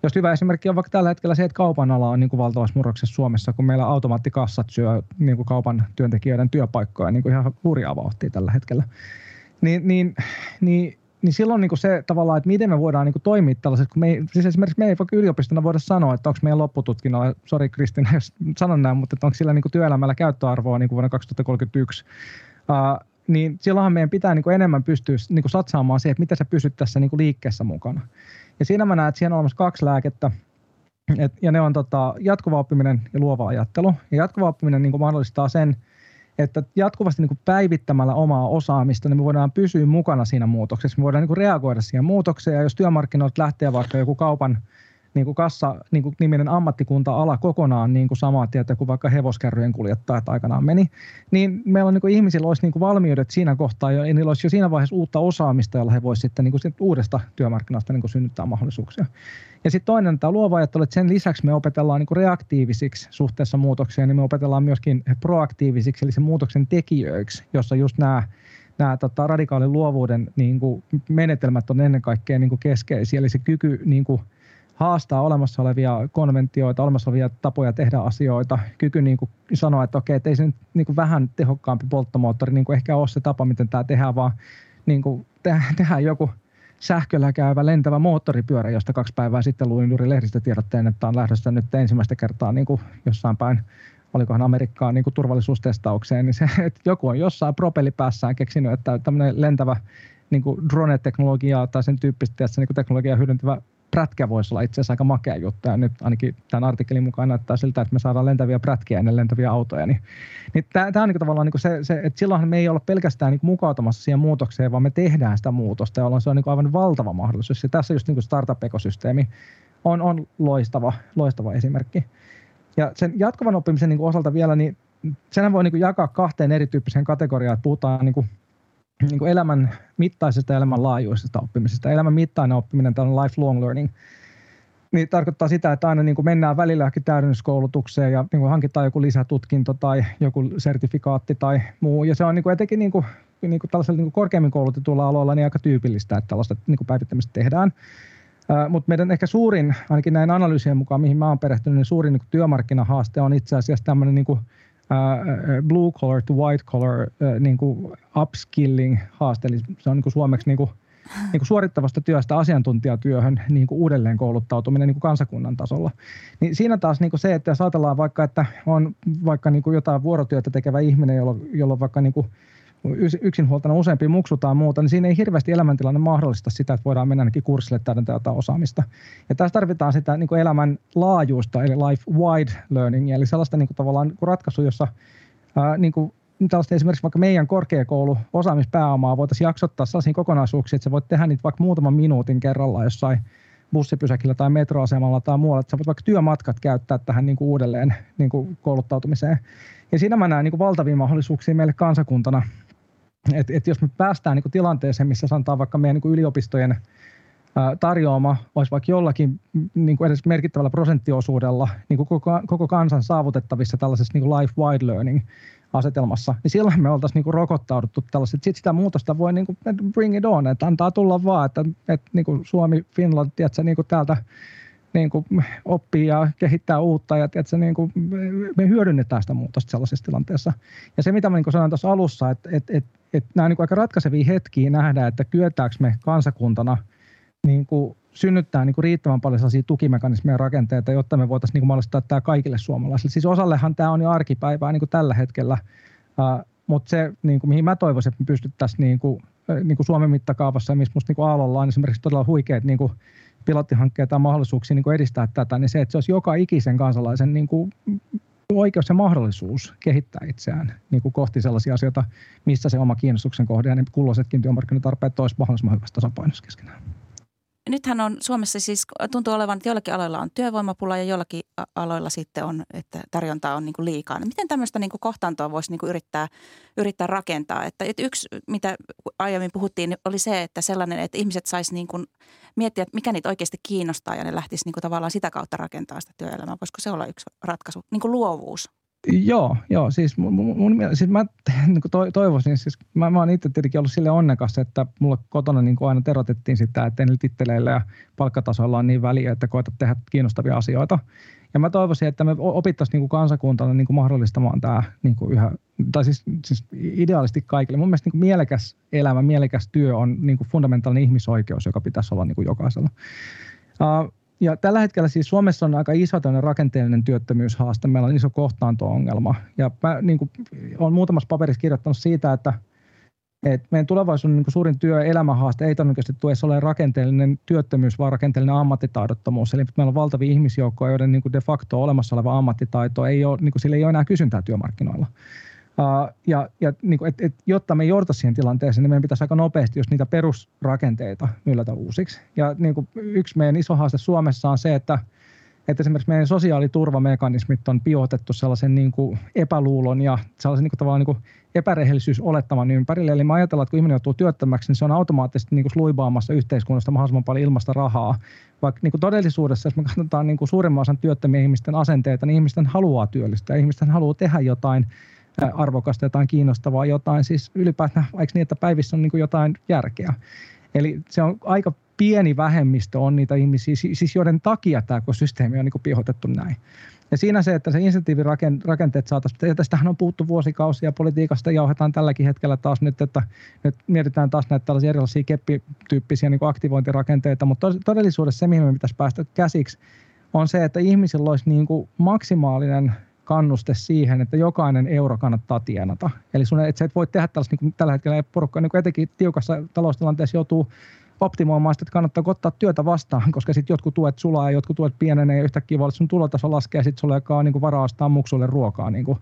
Jos hyvä esimerkki on vaikka tällä hetkellä se, että kaupan ala on niin kuin valtavassa murroksessa Suomessa, kun meillä automaattikassat syö niin kuin kaupan työntekijöiden työpaikkoja niin kuin ihan hurjaa vauhtia tällä hetkellä. Niin, niin, niin niin silloin niin kuin se tavallaan, että miten me voidaan niin kuin toimia tällaiset, kun me ei, siis esimerkiksi me ei vaikka yliopistona voida sanoa, että onko meidän loppututkinnolla, sori Kristina, jos sanon näin, mutta että onko sillä niin kuin työelämällä käyttöarvoa niin kuin vuonna 2031, uh, niin silloinhan meidän pitää niin kuin enemmän pystyä niin kuin satsaamaan siihen, että miten sä pysyt tässä niin kuin liikkeessä mukana. Ja siinä mä näen, että siinä on olemassa kaksi lääkettä, et, ja ne on tota, jatkuva oppiminen ja luova ajattelu. Ja jatkuva oppiminen niin kuin mahdollistaa sen, että jatkuvasti niin päivittämällä omaa osaamista, niin me voidaan pysyä mukana siinä muutoksessa. Me voidaan niin reagoida siihen muutokseen, ja jos työmarkkinoilta lähtee vaikka joku kaupan niin kuin kassa niin kuin niminen ammattikunta-ala kokonaan niin kuin samaa tietä kuin vaikka hevoskärryjen kuljettajat aikanaan meni, niin meillä on niin kuin ihmisillä olisi niin kuin valmiudet siinä kohtaa, ja niillä olisi jo siinä vaiheessa uutta osaamista, jolla he voisivat sitten niin kuin uudesta työmarkkinasta niin kuin synnyttää mahdollisuuksia. Ja sitten toinen tämä luova ajattelu, että sen lisäksi me opetellaan niin kuin reaktiivisiksi suhteessa muutokseen, niin me opetellaan myöskin proaktiivisiksi, eli se muutoksen tekijöiksi, jossa just nämä nämä tota, radikaalin luovuuden niin kuin menetelmät on ennen kaikkea niin kuin keskeisiä, eli se kyky niin kuin, haastaa olemassa olevia konventioita, olemassa olevia tapoja tehdä asioita, kyky niin kuin sanoa, että okei, että ei se nyt niin kuin vähän tehokkaampi polttomoottori niin kuin ehkä ole se tapa, miten tämä tehdään, vaan niin kuin tehdään joku sähköllä käyvä lentävä moottoripyörä, josta kaksi päivää sitten luin juuri lehdistötiedotteen, että on lähdössä nyt ensimmäistä kertaa niin kuin jossain päin olikohan Amerikkaan niin kuin turvallisuustestaukseen, niin se, että joku on jossain propellipäässään keksinyt, että tämmöinen lentävä niin kuin drone-teknologiaa tai sen tyyppistä se, niin kuin teknologiaa hyödyntävä prätkä voisi olla itse asiassa aika makea juttu. Ja nyt ainakin tämän artikkelin mukaan näyttää siltä, että me saadaan lentäviä prätkiä ennen lentäviä autoja. Niin, niin tämä on niin tavallaan niin se, se, että silloinhan me ei olla pelkästään niin mukautumassa siihen muutokseen, vaan me tehdään sitä muutosta, jolloin se on niin aivan valtava mahdollisuus. Ja tässä just niin startup-ekosysteemi on, on loistava, loistava esimerkki. Ja sen jatkuvan oppimisen niin osalta vielä, niin senhän voi niin jakaa kahteen erityyppiseen kategoriaan, että puhutaan niin niin kuin elämän mittaisesta ja elämän laajuisesta oppimisesta. Elämän mittainen oppiminen, on lifelong learning, niin tarkoittaa sitä, että aina niin kuin mennään välillä johonkin täydennyskoulutukseen ja niin kuin hankitaan joku lisätutkinto tai joku sertifikaatti tai muu. Ja se on niin kuin etenkin niin kuin, niin kuin tällaisella niin kuin korkeammin koulutetulla aloilla niin aika tyypillistä, että tällaista niin kuin päivittämistä tehdään. Mutta meidän ehkä suurin, ainakin näin analyysien mukaan, mihin mä oon perehtynyt, niin suurin niin työmarkkinahaaste on itse asiassa tämmöinen niin kuin blue collar to white collar niin kuin upskilling haaste, eli se on niin kuin suomeksi niin kuin, niin kuin suorittavasta työstä asiantuntijatyöhön niin kuin uudelleen kouluttautuminen niin kuin kansakunnan tasolla. Niin siinä taas niin kuin se, että jos ajatellaan vaikka, että on vaikka niin kuin jotain vuorotyötä tekevä ihminen, jolla on vaikka niin kuin yksinhuoltana useampi muksu tai muuta, niin siinä ei hirveästi elämäntilanne mahdollista sitä, että voidaan mennä ainakin kurssille täydentää jotain osaamista. Ja tässä tarvitaan sitä niin kuin elämän laajuista, eli life wide learning, eli sellaista niin kuin tavallaan niin kuin ratkaisu, jossa ää, niin kuin tällaista esimerkiksi vaikka meidän korkeakoulu osaamispääomaa voitaisiin jaksottaa sellaisiin kokonaisuuksiin, että sä voit tehdä niitä vaikka muutaman minuutin kerralla jossain bussipysäkillä tai metroasemalla tai muualla, että sä voit vaikka työmatkat käyttää tähän niin kuin uudelleen niin kuin kouluttautumiseen. Ja siinä mä näen niin kuin valtavia mahdollisuuksia meille kansakuntana et, et jos me päästään niin kuin tilanteeseen, missä sanotaan vaikka meidän niin kuin yliopistojen tarjoama olisi vaikka jollakin niin kuin edes merkittävällä prosenttiosuudella niin kuin koko, koko kansan saavutettavissa tällaisessa niin kuin life wide learning asetelmassa, niin silloin me oltaisiin niin kuin rokottauduttu tällaiset. Sitten sitä muutosta voi niin kuin bring it on, että antaa tulla vaan, että, että niin kuin Suomi, Finland, tiedätkö, niin kuin täältä niin kuin oppii ja kehittää uutta ja tiedätkö, niin kuin me hyödynnetään sitä muutosta sellaisessa tilanteessa. Ja se, mitä mä niin sanoin tuossa alussa, että, että, että, että nämä on niin aika ratkaisevia hetkiä nähdä, että kyetäänkö me kansakuntana niin kuin synnyttää niin kuin riittävän paljon sellaisia tukimekanismeja rakenteita, jotta me voitaisiin niin kuin mahdollistaa tämä kaikille suomalaisille. Siis osallehan tämä on jo arkipäivää niin kuin tällä hetkellä, uh, mutta se, niin kuin, mihin mä toivoisin, että me pystyttäisiin niin kuin, niin kuin Suomen mittakaavassa, missä musta niin kuin Aallolla on esimerkiksi todella huikeat niin kuin pilottihankkeita ja mahdollisuuksia niin kuin edistää tätä, niin se, että se olisi joka ikisen kansalaisen niin kuin oikeus ja mahdollisuus kehittää itseään niin kuin kohti sellaisia asioita, missä se oma kiinnostuksen kohde ja ne kulloisetkin työmarkkinatarpeet olisi mahdollisimman hyvässä tasapainossa keskenään nythän on Suomessa siis tuntuu olevan, että joillakin aloilla on työvoimapula ja joillakin aloilla sitten on, että tarjontaa on niin kuin liikaa. No miten tämmöistä niin kuin kohtaantoa voisi niin kuin yrittää, yrittää rakentaa? Että, että yksi, mitä aiemmin puhuttiin, niin oli se, että sellainen, että ihmiset sais niin kuin miettiä, että mikä niitä oikeasti kiinnostaa ja ne lähtisi niin kuin tavallaan sitä kautta rakentaa sitä työelämää. Voisiko se olla yksi ratkaisu? Niin kuin luovuus. Joo, joo, siis, mun, mun, siis mä niin kuin toivoisin, siis mä, mä oon itse tietenkin ollut sille onnekas, että mulla kotona niin kuin aina terotettiin sitä, että niillä titteleillä ja palkkatasoilla on niin väliä, että koetat tehdä kiinnostavia asioita. Ja mä toivoisin, että me opittaisiin niin kuin kansakuntana niin kuin mahdollistamaan tämä niin kuin yhä, tai siis, siis ideaalisti kaikille. Mun mielestä niin kuin mielekäs elämä, mielekäs työ on niin kuin fundamentaalinen ihmisoikeus, joka pitäisi olla niin kuin jokaisella. Uh, ja tällä hetkellä siis Suomessa on aika iso rakenteellinen työttömyyshaaste. Meillä on iso kohtaanto-ongelma. Ja mä niin kuin, olen muutamassa paperissa kirjoittanut siitä, että, että meidän tulevaisuuden niin suurin työ- ja elämänhaaste ei todennäköisesti tule ole rakenteellinen työttömyys, vaan rakenteellinen ammattitaidottomuus. Eli meillä on valtavia ihmisjoukkoja, joiden niin kuin de facto olemassa oleva ammattitaito ei ole, niin kuin, sillä ei ole enää kysyntää työmarkkinoilla. Ja, ja niin kuin, et, et, jotta me jouduta siihen tilanteeseen, niin meidän pitäisi aika nopeasti, jos niitä perusrakenteita myllätä uusiksi. Ja niin kuin yksi meidän iso haaste Suomessa on se, että, että esimerkiksi meidän sosiaaliturvamekanismit on pivotettu sellaisen niin kuin epäluulon ja sellaisen niin kuin tavallaan niin kuin epärehellisyys ympärille. Eli me ajatellaan, että kun ihminen joutuu työttömäksi, niin se on automaattisesti niin kuin sluibaamassa yhteiskunnasta mahdollisimman paljon ilmasta rahaa. Vaikka niin kuin todellisuudessa, jos me katsotaan niin kuin suurimman osan työttömien ihmisten asenteita, niin ihmisten haluaa työllistää, ihmisten haluaa tehdä jotain – arvokasta, jotain kiinnostavaa, jotain siis ylipäätään, vaikka niin, että päivissä on niin kuin jotain järkeä. Eli se on aika pieni vähemmistö on niitä ihmisiä, siis joiden takia tämä systeemi on niin kuin pihotettu näin. Ja siinä se, että se insentiivirakenteet saataisiin, ja tästähän on puhuttu vuosikausia politiikasta, jauhetaan tälläkin hetkellä taas nyt, että nyt mietitään taas näitä tällaisia erilaisia keppityyppisiä niin kuin aktivointirakenteita, mutta todellisuudessa se, mihin me pitäisi päästä käsiksi, on se, että ihmisillä olisi niin kuin maksimaalinen kannuste siihen, että jokainen euro kannattaa tienata. Eli sun, että sä et voi tehdä tällaista, niin tällä hetkellä porukka, niin kuin etenkin tiukassa taloustilanteessa joutuu optimoimaan sitä, että kannattaa ottaa työtä vastaan, koska sitten jotkut tuet sulaa ja jotkut tuet pienenee ja yhtäkkiä voi sun tulotaso laskee ja sitten sulla ei niin varaa ostaa muksuille ruokaa. Niin kuin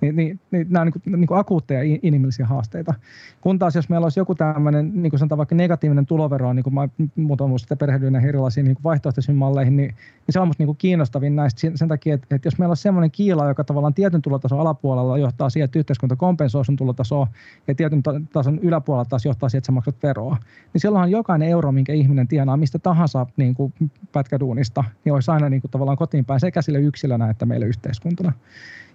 niin, niin, niin nämä on niin, niin kuin akuutteja inhimillisiä haasteita. Kun taas jos meillä olisi joku tämmöinen, niin kuin sanotaan vaikka negatiivinen tulovero, niin kuin mä muutama vuosi sitten perehdyin näihin erilaisiin niin vaihtoehtoisiin malleihin, niin, niin se on musta niin kuin kiinnostavin näistä sen, sen takia, että, että jos meillä olisi semmoinen kiila, joka tavallaan tietyn tulotason alapuolella johtaa siihen, että yhteiskunta kompensoi sun tulotasoa ja tietyn tason yläpuolella taas johtaa siihen, että sä maksat veroa, niin silloinhan jokainen euro, minkä ihminen tienaa mistä tahansa niin kuin pätkäduunista, niin olisi aina niin kuin tavallaan kotiin päin sekä sille yksilönä että meille yhteiskuntana.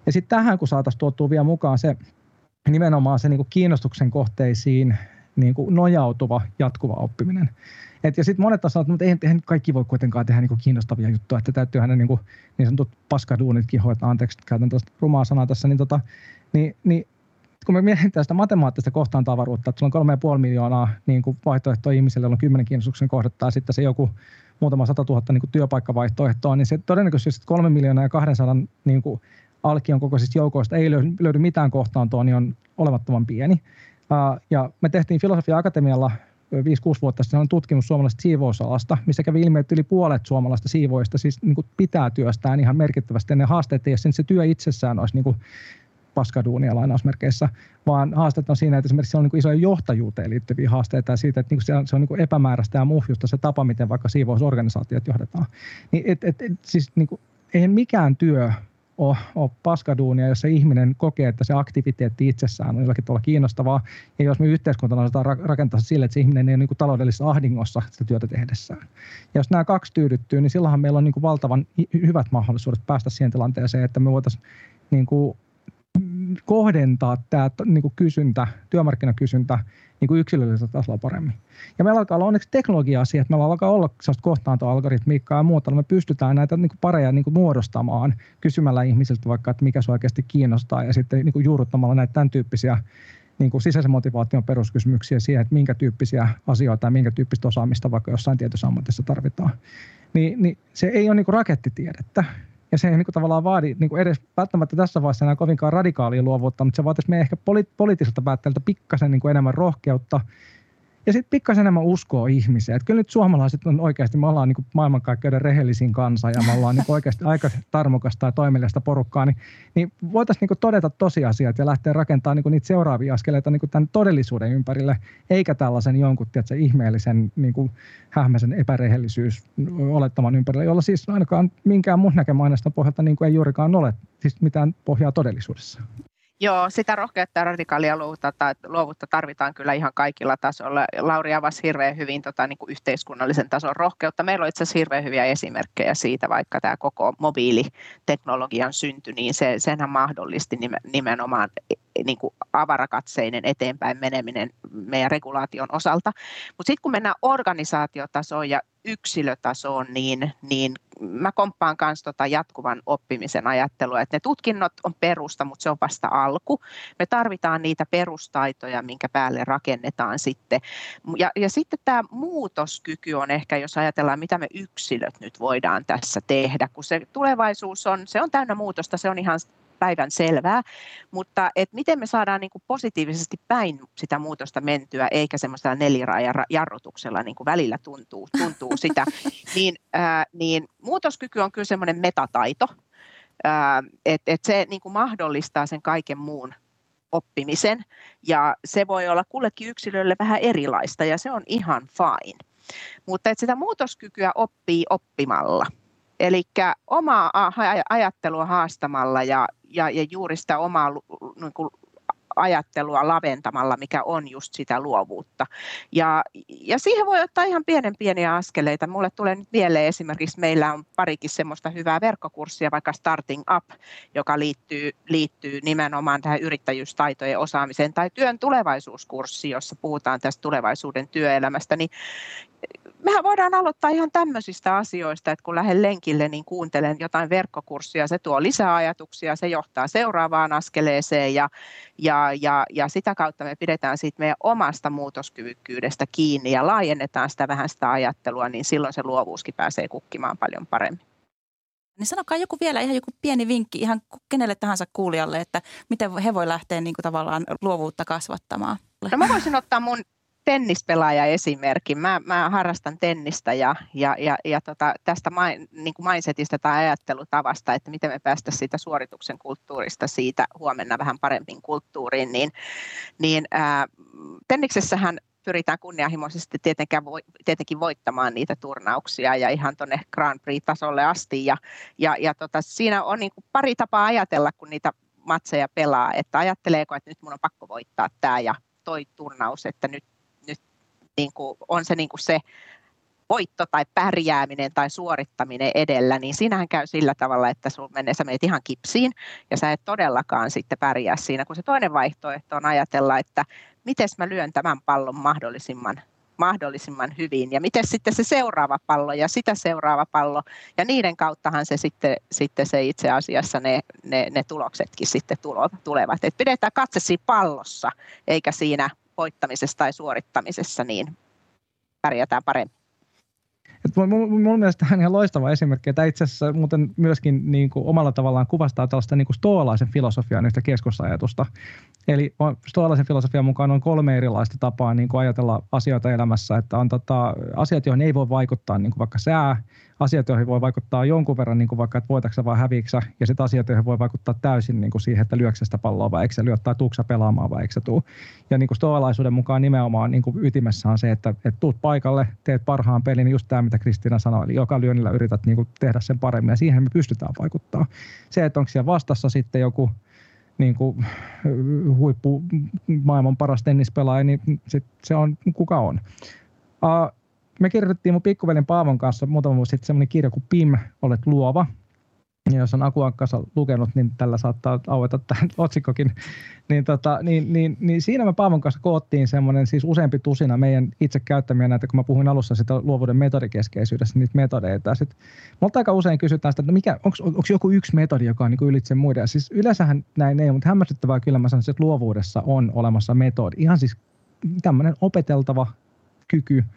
Ja sitten tähän, kun saataisiin tuotua vielä mukaan se nimenomaan se niin kuin kiinnostuksen kohteisiin niin kuin nojautuva jatkuva oppiminen. Et ja sitten monet taas sanoo, että eihän, eihän kaikki voi kuitenkaan tehdä niin kuin kiinnostavia juttuja, että täytyy hänen niin, kuin, niin sanotut paskaduunitkin hoitaa, anteeksi, käytän tuosta rumaa sanaa tässä, niin, tota, niin, niin kun me mietitään sitä matemaattista kohtaantavaruutta, että sulla on 3,5 miljoonaa niin kuin vaihtoehtoa ihmisille, joilla on 10 kiinnostuksen kohdetta, ja sitten se joku muutama sata tuhatta niin kuin työpaikkavaihtoehtoa, niin se todennäköisesti 3 miljoonaa ja 200 niin kuin Alkion kokoisista joukoista ei löydy, löydy mitään kohtaantoa, niin on olemattoman pieni. Ja me tehtiin Filosofia Akatemialla 5-6 vuotta sitten tutkimus suomalaisesta siivousalasta, missä kävi ilmi, että yli puolet suomalaista siivoista siis niin kuin pitää työstään ihan merkittävästi. Ja ne haasteet ei ole se työ itsessään olisi niin kuin paskaduunia lainausmerkeissä, vaan haasteet on siinä, että esimerkiksi se on niin isoja johtajuuteen liittyviä haasteita ja siitä, että niin se on, se on niin epämääräistä ja muhjusta se tapa, miten vaikka siivousorganisaatiot johdetaan. Niin, et, et, et, siis niin kuin, eihän mikään työ ole, ole paskaduunia, jos se ihminen kokee, että se aktiviteetti itsessään on jollakin tavalla kiinnostavaa. Ja jos me yhteiskuntana osataan rakentaa sille, että se ihminen ei ole niin kuin taloudellisessa ahdingossa sitä työtä tehdessään. Ja jos nämä kaksi tyydyttyy, niin silloinhan meillä on niin kuin valtavan hyvät mahdollisuudet päästä siihen tilanteeseen, että me voitaisiin niin kuin kohdentaa tämä niin kuin kysyntä, työmarkkinakysyntä niin kuin yksilöllisellä tasolla paremmin. Ja meillä alkaa olla onneksi teknologia-asia, että meillä alkaa olla sellaista kohtaantoalgoritmiikkaa ja muuta, me pystytään näitä niin kuin pareja niin kuin muodostamaan kysymällä ihmisiltä vaikka, että mikä se oikeasti kiinnostaa ja sitten niin kuin juurruttamalla näitä tämän tyyppisiä niin kuin sisäisen motivaation peruskysymyksiä siihen, että minkä tyyppisiä asioita ja minkä tyyppistä osaamista vaikka jossain tietyssä ammatissa tarvitaan. Niin, niin se ei ole niin kuin rakettitiedettä. Ja se ei niin kuin tavallaan vaadi niin kuin edes välttämättä tässä vaiheessa enää kovinkaan radikaalia luovuutta, mutta se vaatisi meidän ehkä poli- poliittiselta päättäjältä pikkasen niin kuin enemmän rohkeutta ja sitten pikkasen enemmän uskoa ihmisiä. Että kyllä nyt suomalaiset on oikeasti, me ollaan niin maailmankaikkeuden rehellisin kansa ja me ollaan niin oikeasti aika tarmokasta ja toimeliasta porukkaa, niin, niin voitaisiin niin todeta tosiasiat ja lähteä rakentamaan niin niitä seuraavia askeleita niin tämän todellisuuden ympärille, eikä tällaisen jonkun tiedätkö, ihmeellisen niin kuin hähmäisen epärehellisyys olettaman ympärille, jolla siis ainakaan minkään mun näkemään pohjalta niin kuin ei juurikaan ole siis mitään pohjaa todellisuudessa. Joo, sitä rohkeutta ja radikaalia luovuutta tarvitaan kyllä ihan kaikilla tasoilla. Lauri avasi hirveän hyvin tota, niin kuin yhteiskunnallisen tason rohkeutta. Meillä on itse asiassa hirveän hyviä esimerkkejä siitä, vaikka tämä koko mobiiliteknologian synty, niin se, senhän mahdollisti nimenomaan niin kuin avarakatseinen eteenpäin meneminen meidän regulaation osalta. Mutta sitten kun mennään organisaatiotasoon ja yksilötasoon, niin, niin mä komppaan myös tota jatkuvan oppimisen ajattelua, että ne tutkinnot on perusta, mutta se on vasta alku. Me tarvitaan niitä perustaitoja, minkä päälle rakennetaan sitten. Ja, ja sitten tämä muutoskyky on ehkä, jos ajatellaan, mitä me yksilöt nyt voidaan tässä tehdä, kun se tulevaisuus on, se on täynnä muutosta, se on ihan päivän selvää, mutta et miten me saadaan niin kuin positiivisesti päin sitä muutosta mentyä, eikä semmoista neliraajan jarrutuksella niin kuin välillä tuntuu, tuntuu sitä, niin, ää, niin muutoskyky on kyllä semmoinen metataito, että et se niin kuin mahdollistaa sen kaiken muun oppimisen, ja se voi olla kullekin yksilölle vähän erilaista, ja se on ihan fine. Mutta että sitä muutoskykyä oppii oppimalla. Eli omaa ajattelua haastamalla ja, ja, ja juuri sitä omaa niin kuin ajattelua laventamalla, mikä on just sitä luovuutta. Ja, ja siihen voi ottaa ihan pienen pieniä askeleita. Mulle tulee nyt mieleen esimerkiksi, meillä on parikin semmoista hyvää verkkokurssia, vaikka Starting Up, joka liittyy, liittyy nimenomaan tähän yrittäjyystaitojen osaamiseen, tai työn tulevaisuuskurssi, jossa puhutaan tästä tulevaisuuden työelämästä, niin mehän voidaan aloittaa ihan tämmöisistä asioista, että kun lähden lenkille, niin kuuntelen jotain verkkokurssia, se tuo lisää ajatuksia, se johtaa seuraavaan askeleeseen ja, ja, ja, ja sitä kautta me pidetään siitä meidän omasta muutoskyvykkyydestä kiinni ja laajennetaan sitä vähän sitä ajattelua, niin silloin se luovuuskin pääsee kukkimaan paljon paremmin. Niin sanokaa joku vielä ihan joku pieni vinkki ihan kenelle tahansa kuulijalle, että miten he voi lähteä niin kuin tavallaan luovuutta kasvattamaan. No mä voisin ottaa mun tennispelaaja esimerkki. Mä, mä harrastan tennistä ja, ja, ja, ja tota, tästä main, niin kuin mindsetistä tai ajattelutavasta, että miten me päästä siitä suorituksen kulttuurista siitä huomenna vähän parempiin kulttuuriin, niin, niin ää, tenniksessähän pyritään kunnianhimoisesti tietenkään, tietenkin voittamaan niitä turnauksia ja ihan tuonne Grand Prix-tasolle asti. Ja, ja, ja tota, siinä on niin kuin pari tapaa ajatella, kun niitä matseja pelaa, että ajatteleeko, että nyt mun on pakko voittaa tämä ja toi turnaus, että nyt niin kuin on se, niin kuin se voitto tai pärjääminen tai suorittaminen edellä, niin siinähän käy sillä tavalla, että sun menee, sä menet ihan kipsiin ja sä et todellakaan sitten pärjää siinä, kun se toinen vaihtoehto on ajatella, että miten mä lyön tämän pallon mahdollisimman mahdollisimman hyvin. Ja miten sitten se seuraava pallo ja sitä seuraava pallo. Ja niiden kauttahan se sitten, sitten se itse asiassa ne, ne, ne tuloksetkin sitten tulevat. Et pidetään katse siinä pallossa, eikä siinä voittamisessa tai suorittamisessa, niin pärjätään paremmin. Mun, mun mielestä tämä on ihan loistava esimerkki. Tämä itse asiassa muuten myöskin niin kuin omalla tavallaan kuvastaa tällaista niin kuin stoalaisen filosofian yhtä keskusajatusta. Eli stoalaisen filosofian mukaan on kolme erilaista tapaa niin kuin ajatella asioita elämässä. Että on tota, asiat, joihin ei voi vaikuttaa, niin kuin vaikka sää, asiat, joihin voi vaikuttaa jonkun verran, niin kuin vaikka, että voitaksä vai häviiksä, ja sitten asiat, joihin voi vaikuttaa täysin niin kuin siihen, että lyöksä sitä palloa vai eikö lyö tai tuuksa pelaamaan vai eikö tuu. Ja niin kuin stoalaisuuden mukaan nimenomaan niin kuin ytimessä on se, että, että tuut paikalle, teet parhaan pelin, just tämä, mitä Kristiina sanoi, eli joka lyönnillä yrität niin kuin tehdä sen paremmin, ja siihen me pystytään vaikuttaa. Se, että onko siellä vastassa sitten joku niin kuin, huippu maailman paras tennispelaaja, niin sit se on kuka on. Uh, me kirjoitettiin mun pikkuvelin Paavon kanssa muutama vuosi sitten semmoinen kirja kuin PIM, olet luova. Ja jos on Akuan kanssa lukenut, niin tällä saattaa aueta tähän otsikkokin. Niin, tota, niin, niin, niin, siinä me Paavon kanssa koottiin semmoinen siis useampi tusina meidän itse käyttämiä näitä, kun mä puhuin alussa sitä luovuuden metodikeskeisyydestä, niitä metodeita. Multa aika usein kysytään sitä, että mikä, onko joku yksi metodi, joka on niin kuin ylitse muiden. Ja siis yleensähän näin ei, mutta hämmästyttävää kyllä mä sanoisin, että luovuudessa on olemassa metodi. Ihan siis tämmöinen opeteltava kyky –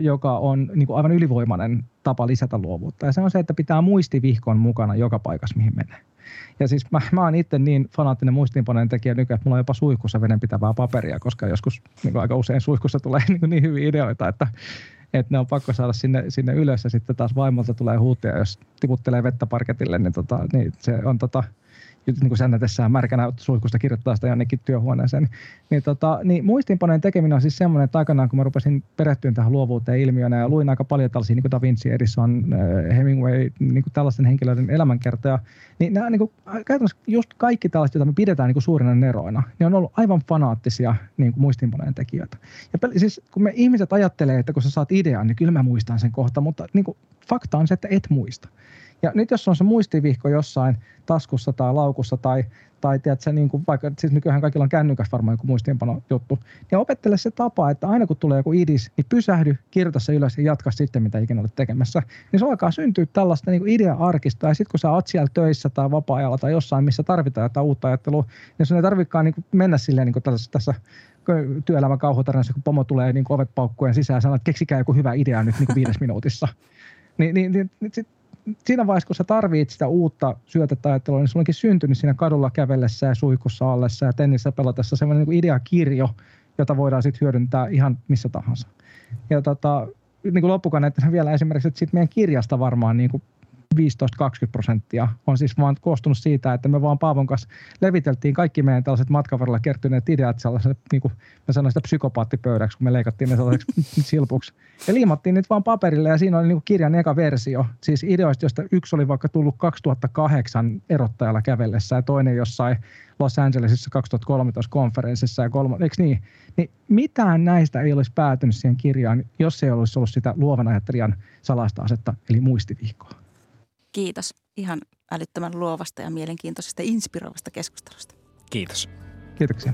joka on niin kuin aivan ylivoimainen tapa lisätä luovuutta. Ja se on se, että pitää muistivihkon mukana joka paikassa, mihin menee. Ja siis mä, mä oon itse niin fanaattinen muistiinpaneen tekijä nykyään, että mulla on jopa suihkussa vedenpitävää paperia, koska joskus niin kuin aika usein suihkussa tulee niin, kuin niin hyviä ideoita, että, että ne on pakko saada sinne, sinne ylös ja sitten taas vaimolta tulee huutia, jos tiputtelee vettä parketille, niin, tota, niin se on tota, niin kuin sännätessään märkänä suihkusta kirjoittaa sitä jonnekin työhuoneeseen. Niin, niin, tota, niin muistiinpanojen tekeminen on siis semmoinen, että aikanaan kun mä rupesin perehtyä tähän luovuuteen ilmiönä ja luin aika paljon tällaisia niin kuin Da Vinci, Edison, äh, Hemingway, niin kuin tällaisten henkilöiden elämänkertoja, niin nämä niin kuin, käytännössä just kaikki tällaiset, joita me pidetään niin kuin suurina neroina, niin on ollut aivan fanaattisia niin kuin muistiinpanojen tekijöitä. Ja siis kun me ihmiset ajattelee, että kun sä saat idean, niin kyllä mä muistan sen kohta, mutta niin kuin, fakta on se, että et muista. Ja nyt jos on se muistivihko jossain taskussa tai laukussa tai, tai tiedätkö, niin kuin vaikka, siis nykyään kaikilla on kännykäs varmaan joku muistiinpano juttu, niin opettele se tapa, että aina kun tulee joku idis, niin pysähdy, kirjoita se ylös ja jatka sitten, mitä ikinä olet tekemässä. Niin se alkaa syntyä tällaista niin idea-arkista ja sitten kun sä oot siellä töissä tai vapaa-ajalla tai jossain, missä tarvitaan jotain uutta ajattelua, niin sun ei tarvitsekaan niin mennä silleen niin kuin tässä, tässä työelämän kauhutarinassa, kun pomo tulee niin ovet paukkuen sisään ja sanoo, että keksikää joku hyvä idea nyt niin viides minuutissa. Niin, niin, niin, niin sit siinä vaiheessa, kun sä tarvitset sitä uutta syötettä ajattelua, niin sulla onkin syntynyt siinä kadulla kävellessä ja suihkussa allessa ja tennissä pelatessa semmoinen niin ideakirjo, jota voidaan sitten hyödyntää ihan missä tahansa. Ja tota, niin kuin loppukaneettina vielä esimerkiksi, että sit meidän kirjasta varmaan niin kuin 15-20 prosenttia on siis vaan koostunut siitä, että me vaan Paavon kanssa leviteltiin kaikki meidän tällaiset matkan varrella kertyneet ideat sellaiselle, niin kuin mä sanoin sitä psykopaattipöydäksi, kun me leikattiin ne sellaiseksi silpuksi. Ja liimattiin niitä vaan paperille ja siinä oli niin kuin kirjan eka versio. Siis ideoista, joista yksi oli vaikka tullut 2008 erottajalla kävellessä ja toinen jossain Los Angelesissa 2013 konferenssissa ja kolmas, eikö niin? Niin mitään näistä ei olisi päätynyt siihen kirjaan, jos ei olisi ollut sitä luovan ajattelijan salaista asetta, eli muistivihkoa. Kiitos ihan älyttömän luovasta ja mielenkiintoisesta inspiroivasta keskustelusta. Kiitos. Kiitoksia.